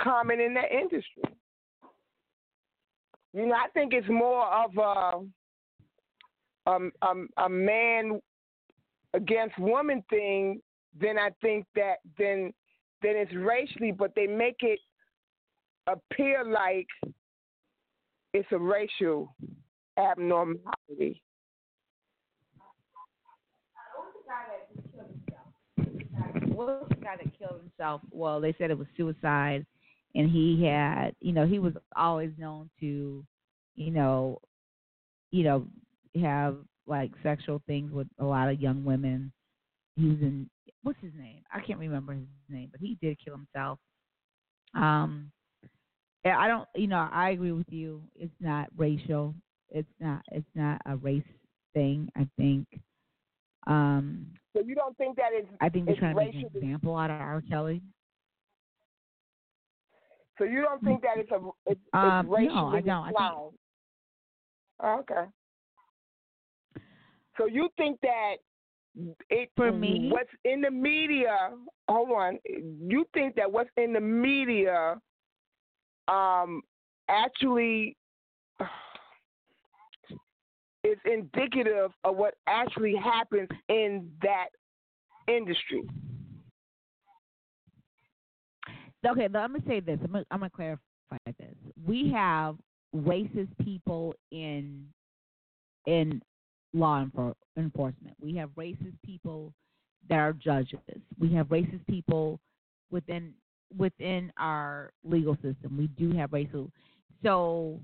common in that industry? You know, I think it's more of a um, um, a man against woman thing than I think that than than it's racially, but they make it appear like it's a racial abnormality. What was the guy that killed himself? Well, they said it was suicide, and he had, you know, he was always known to, you know, you know, have like sexual things with a lot of young women. He was in what's his name? I can't remember his name, but he did kill himself. Um, I don't, you know, I agree with you. It's not racial. It's not. It's not a race thing. I think. Um, So you don't think that it's I think they're trying to make an example out of R. Kelly. So you don't think that it's a it's, it's Um, no, I don't. I think- Oh, okay. So you think that it For me? what's in the media? Hold on. You think that what's in the media, um, actually is indicative of what actually happens in that industry? Okay, let me say this. I'm gonna, I'm gonna clarify this. We have racist people in in law enfor- enforcement. We have racist people that are judges. We have racist people within within our legal system. We do have racial so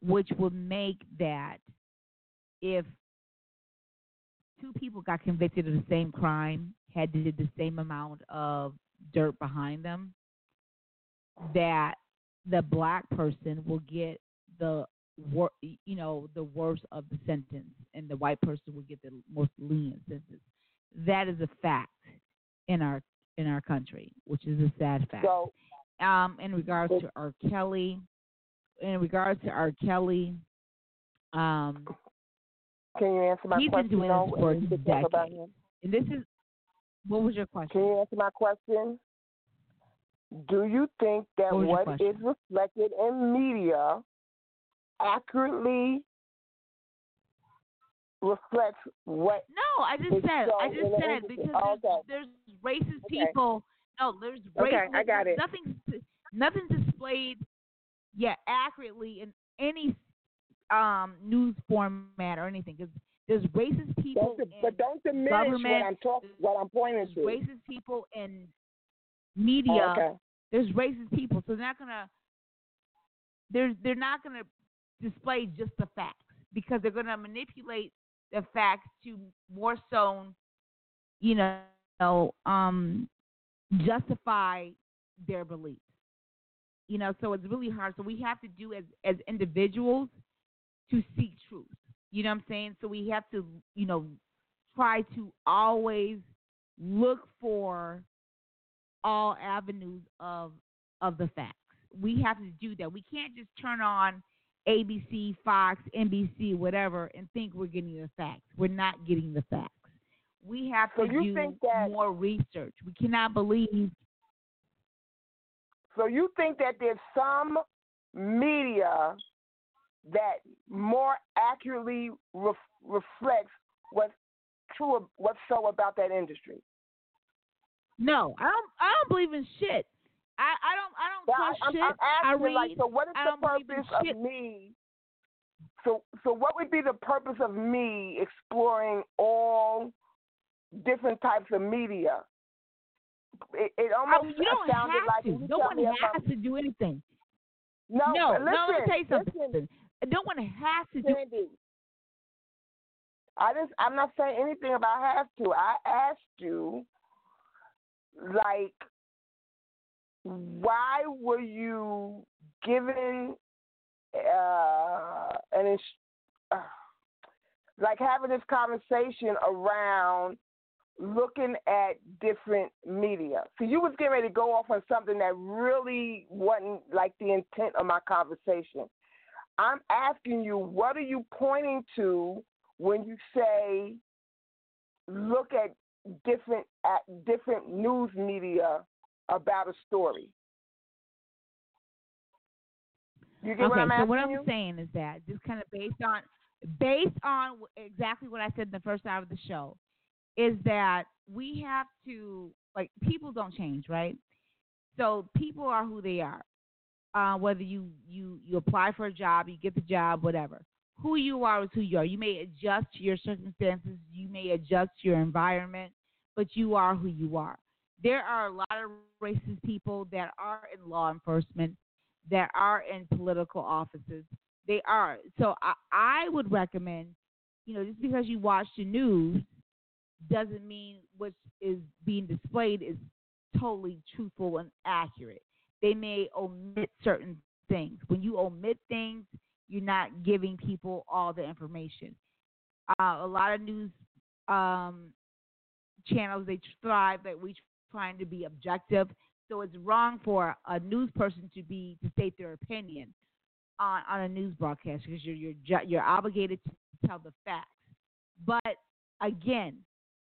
which would make that if two people got convicted of the same crime, had did the same amount of dirt behind them, that the black person will get the wor- you know the worst of the sentence, and the white person will get the most lenient sentence. That is a fact in our in our country, which is a sad fact. So Um, in regards to R. Kelly, in regards to R. Kelly, um, can you answer my he's been question? doing this for and you can decades. And this is what was your question? Can you answer my question? Do you think that What what is reflected in media accurately reflects what No, I just said. I just said because Oh, there's, okay. there's racist Okay. people. No, there's Okay, racist. I got it. Nothing. Nothing displayed, yeah, accurately in any um news format or anything because there's racist people. Don't, but don't diminish what I'm talking, what I'm pointing there's to. racist people in media. Oh, okay. There's racist people, so they're not gonna. They're they're not gonna display just the facts because they're gonna manipulate the facts to more so, you know, um, justify their beliefs. You know, so it's really hard. So we have to do as as individuals to seek truth. You know what I'm saying? So we have to, you know, try to always look for all avenues of of the facts. We have to do that. We can't just turn on ABC, Fox, NBC, whatever, and think we're getting the facts. We're not getting the facts. We have So to do that- more research. We cannot believe. So you think that there's some media that more accurately ref, reflects what's true, what's so about that industry? No, I don't. I don't believe in shit. I, I don't. I don't trust I, I'm, shit. I'm I asking, read. like, so what is I the purpose shit. of me? So, so what would be the purpose of me exploring all different types of media? It, it I almost mean, you don't sounded have like to. you No one has to do anything. No, no, listen, no. Let me tell you something. listen, No one has to do. I just I'm not saying anything about have to. I asked you like why were you given uh an ins- uh, like having this conversation around looking at different media. So you was getting ready to go off on something that really wasn't like the intent of my conversation. I'm asking you, what are you pointing to when you say look at different at different news media about a story? You get okay, what I'm so what I'm you? saying is that just kind of based on based on exactly what I said in the first hour of the show is that we have to like people don't change, right? So people are who they are. Uh, whether you you you apply for a job, you get the job, whatever. Who you are is who you are. You may adjust to your circumstances, you may adjust your environment, but you are who you are. There are a lot of racist people that are in law enforcement, that are in political offices. They are. So I, I would recommend, you know, just because you watch the news doesn't mean what is being displayed is totally truthful and accurate. They may omit certain things. When you omit things, you're not giving people all the information. Uh, a lot of news um, channels they thrive that we trying to be objective. So it's wrong for a news person to be to state their opinion on, on a news broadcast because you're you're ju- you're obligated to tell the facts. But again,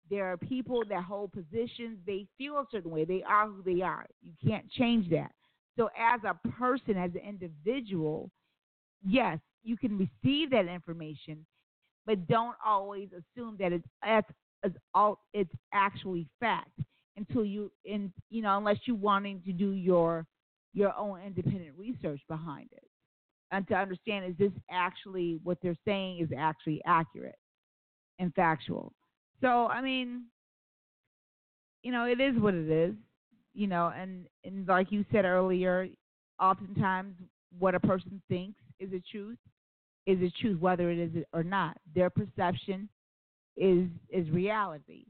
there are people that hold positions. They feel a certain way. They are who they are. You can't change that. So as a person, as an individual, yes, you can receive that information, but don't always assume that it's it's, it's all it's actually fact until you in you know unless you're wanting to do your your own independent research behind it and to understand is this actually what they're saying is actually accurate and factual. So I mean, you know, it is what it is, you know, and and like you said earlier, oftentimes what a person thinks is a truth is a truth whether it is or not. Their perception is is reality.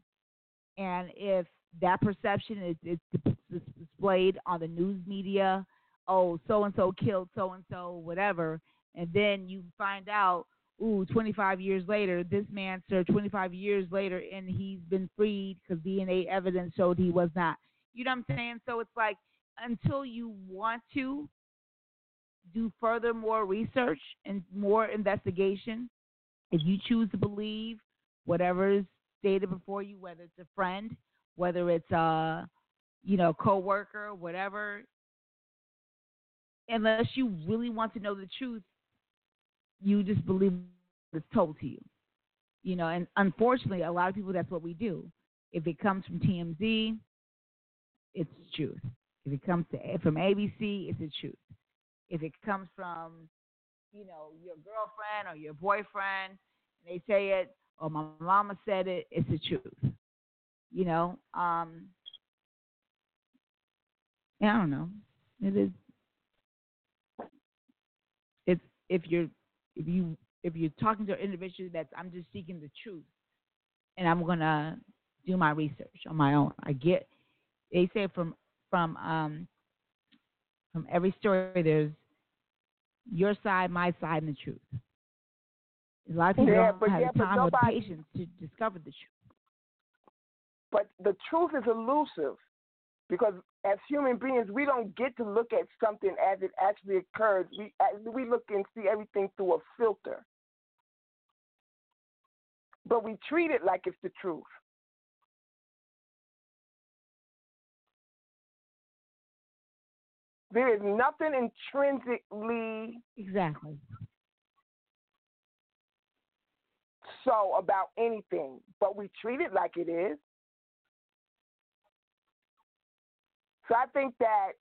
And if that perception is, is dis- displayed on the news media, oh, so and so killed so and so, whatever, and then you find out, ooh, 25 years later, this man served 25 years later and he's been freed because DNA evidence showed he was not. You know what I'm saying? So it's like until you want to do further more research and more investigation, if you choose to believe whatever is stated before you, whether it's a friend, whether it's a you know coworker, whatever, unless you really want to know the truth, you just believe what's told to you. You know, and unfortunately, a lot of people that's what we do. If it comes from TMZ, it's truth. If it comes to eh, from ABC, it's the truth. If it comes from you know, your girlfriend or your boyfriend, and they say it, or my mama said it, it's the truth. You know, um, yeah, I don't know. It is. It's if you're if you if you're talking to an individual that's I'm just seeking the truth, and I'm gonna do my research on my own. I get. They say from from um from every story there's your side, my side, and the truth. A lot of people Yeah, don't have yeah, the time or the patience to discover the truth. But the truth is elusive because as human beings, we don't get to look at something as it actually occurs. We we look and see everything through a filter, but we treat it like it's the truth. There is nothing intrinsically Exactly. so about anything, but we treat it like it is. So I think that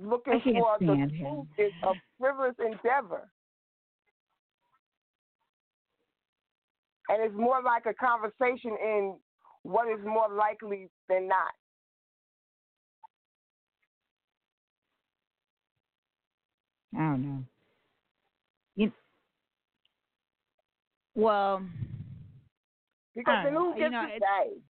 looking for the truth is a frivolous endeavor. And it's more like a conversation in what is more likely than not. I don't know. You, well, Because then who gets You know, to say?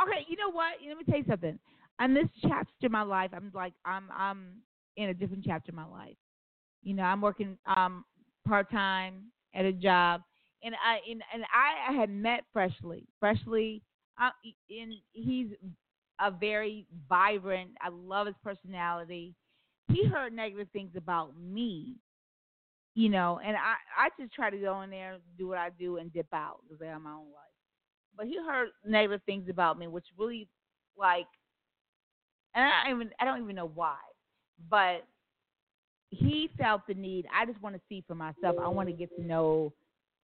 Okay. You know what? Let me tell you something. On this chapter of my life, I'm like I'm I'm in a different chapter of my life. You know, I'm working um part time at a job, and I and, and I had met Freshly. Freshly, uh, and he's a very vibrant. I love his personality. He heard negative things about me, you know, and I I just try to go in there, do what I do, and dip out because I have my own life. But he heard negative things about me, which really like, and I don't even I don't even know why, but he felt the need. I just want to see for myself. I want to get to know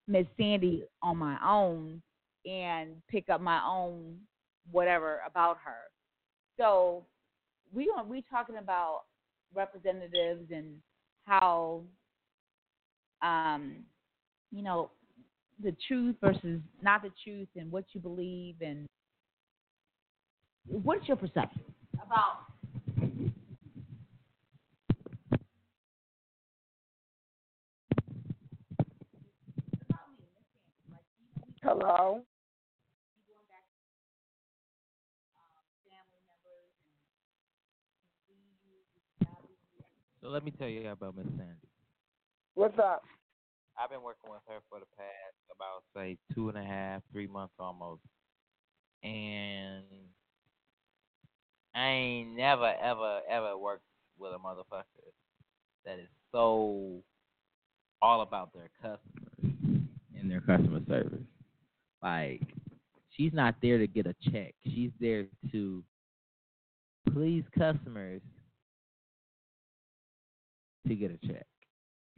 Miss Sandy on my own and pick up my own whatever about her. So we are we talking about representatives and how um you know the truth versus not the truth and what you believe and what's your perception about Hello? So let me tell you about Miss Sandy. What's up? I've been working with her for the past about say two and a half, three months almost, and I ain't never, ever, ever worked with a motherfucker that is so all about their customers and their customer service. Like, she's not there to get a check. She's there to please customers to get a check.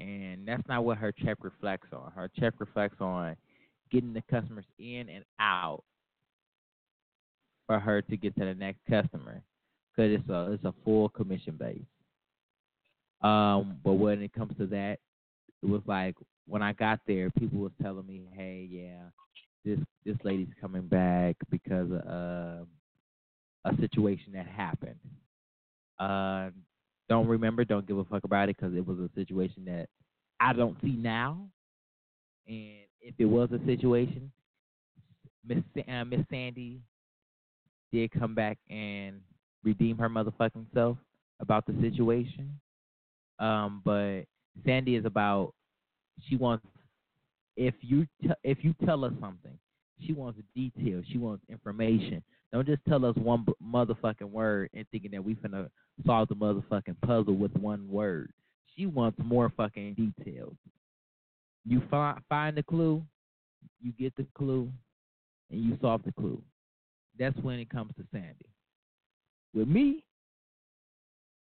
And that's not what her check reflects on. Her check reflects on getting the customers in and out for her to get to the next customer because it's a it's a full commission base. Um, but when it comes to that, it was like when I got there, people was telling me, "Hey, yeah, this this lady's coming back because of uh, a situation that happened." Uh, don't remember, don't give a fuck about it because it was a situation that I don't see now. And if it was a situation, Miss uh, Miss Sandy did come back and redeem her motherfucking self about the situation. Um, but Sandy is about she wants if you t- if you tell her something, she wants details, she wants information. Don't just tell us one motherfucking word and thinking that we finna solve the motherfucking puzzle with one word. She wants more fucking details. You find find the clue, you get the clue, and you solve the clue. That's when it comes to Sandy. With me,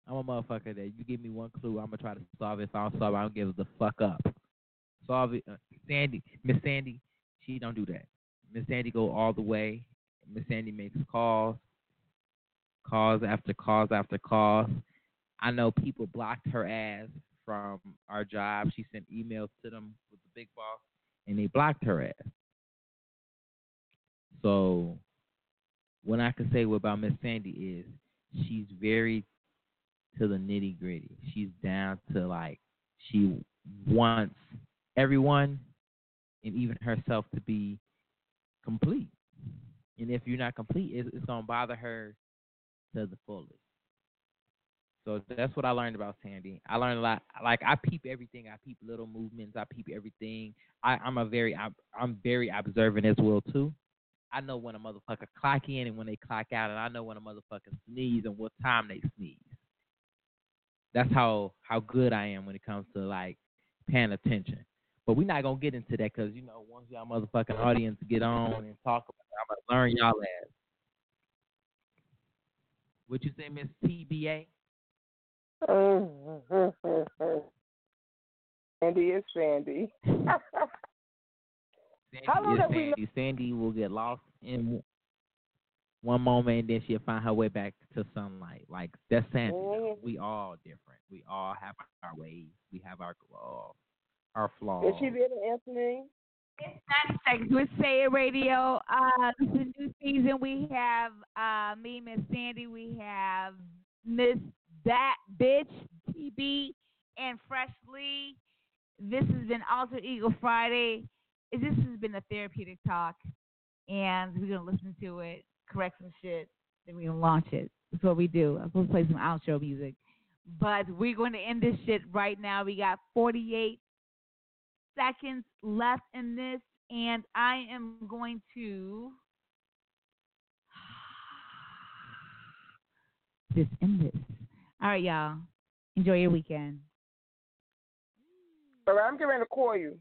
I'm a motherfucker that you give me one clue, I'm gonna try to solve it. If I don't solve it, I don't give the fuck up. Solve it. Uh, Sandy, Miss Sandy, she don't do that. Miss Sandy go all the way. Miss Sandy makes calls, calls after calls after calls. I know people blocked her ass from our job. She sent emails to them with the big boss, and they blocked her ass. So, what I can say about Miss Sandy is she's very to the nitty gritty. She's down to like she wants everyone and even herself to be complete. And if you're not complete, it's, it's gonna bother her to the fullest. So that's what I learned about Sandy. I learned a lot. Like I peep everything. I peep little movements. I peep everything. I, I'm a very I'm, I'm very observant as well too. I know when a motherfucker clock in and when they clock out, and I know when a motherfucker sneeze and what time they sneeze. That's how how good I am when it comes to like paying attention. But we're not gonna get into that because you know once y'all motherfucking audience get on and talk about I'm gonna learn y'all ass. What you say, Miss TBA? Sandy is Sandy. Sandy How long is have we Sandy. Sandy will get lost in one moment and then she'll find her way back to sunlight. Like that's Sandy. Mhm. We all different. We all have our ways. We have our uh, our flaws. Is she answer me? It's 90 seconds with Say It Radio. Uh, this is a new season. We have uh, me, Miss Sandy. We have Miss That Bitch, TB, and Fresh Lee. This has been Alter Ego Friday. This has been a therapeutic talk, and we're going to listen to it, correct some shit, then we're going to launch it. That's what we do. I'm supposed to play some outro music. But we're going to end this shit right now. We got 48 seconds left in this, and I am going to just end this. All right, y'all. Enjoy your weekend. All right, I'm getting ready to call you.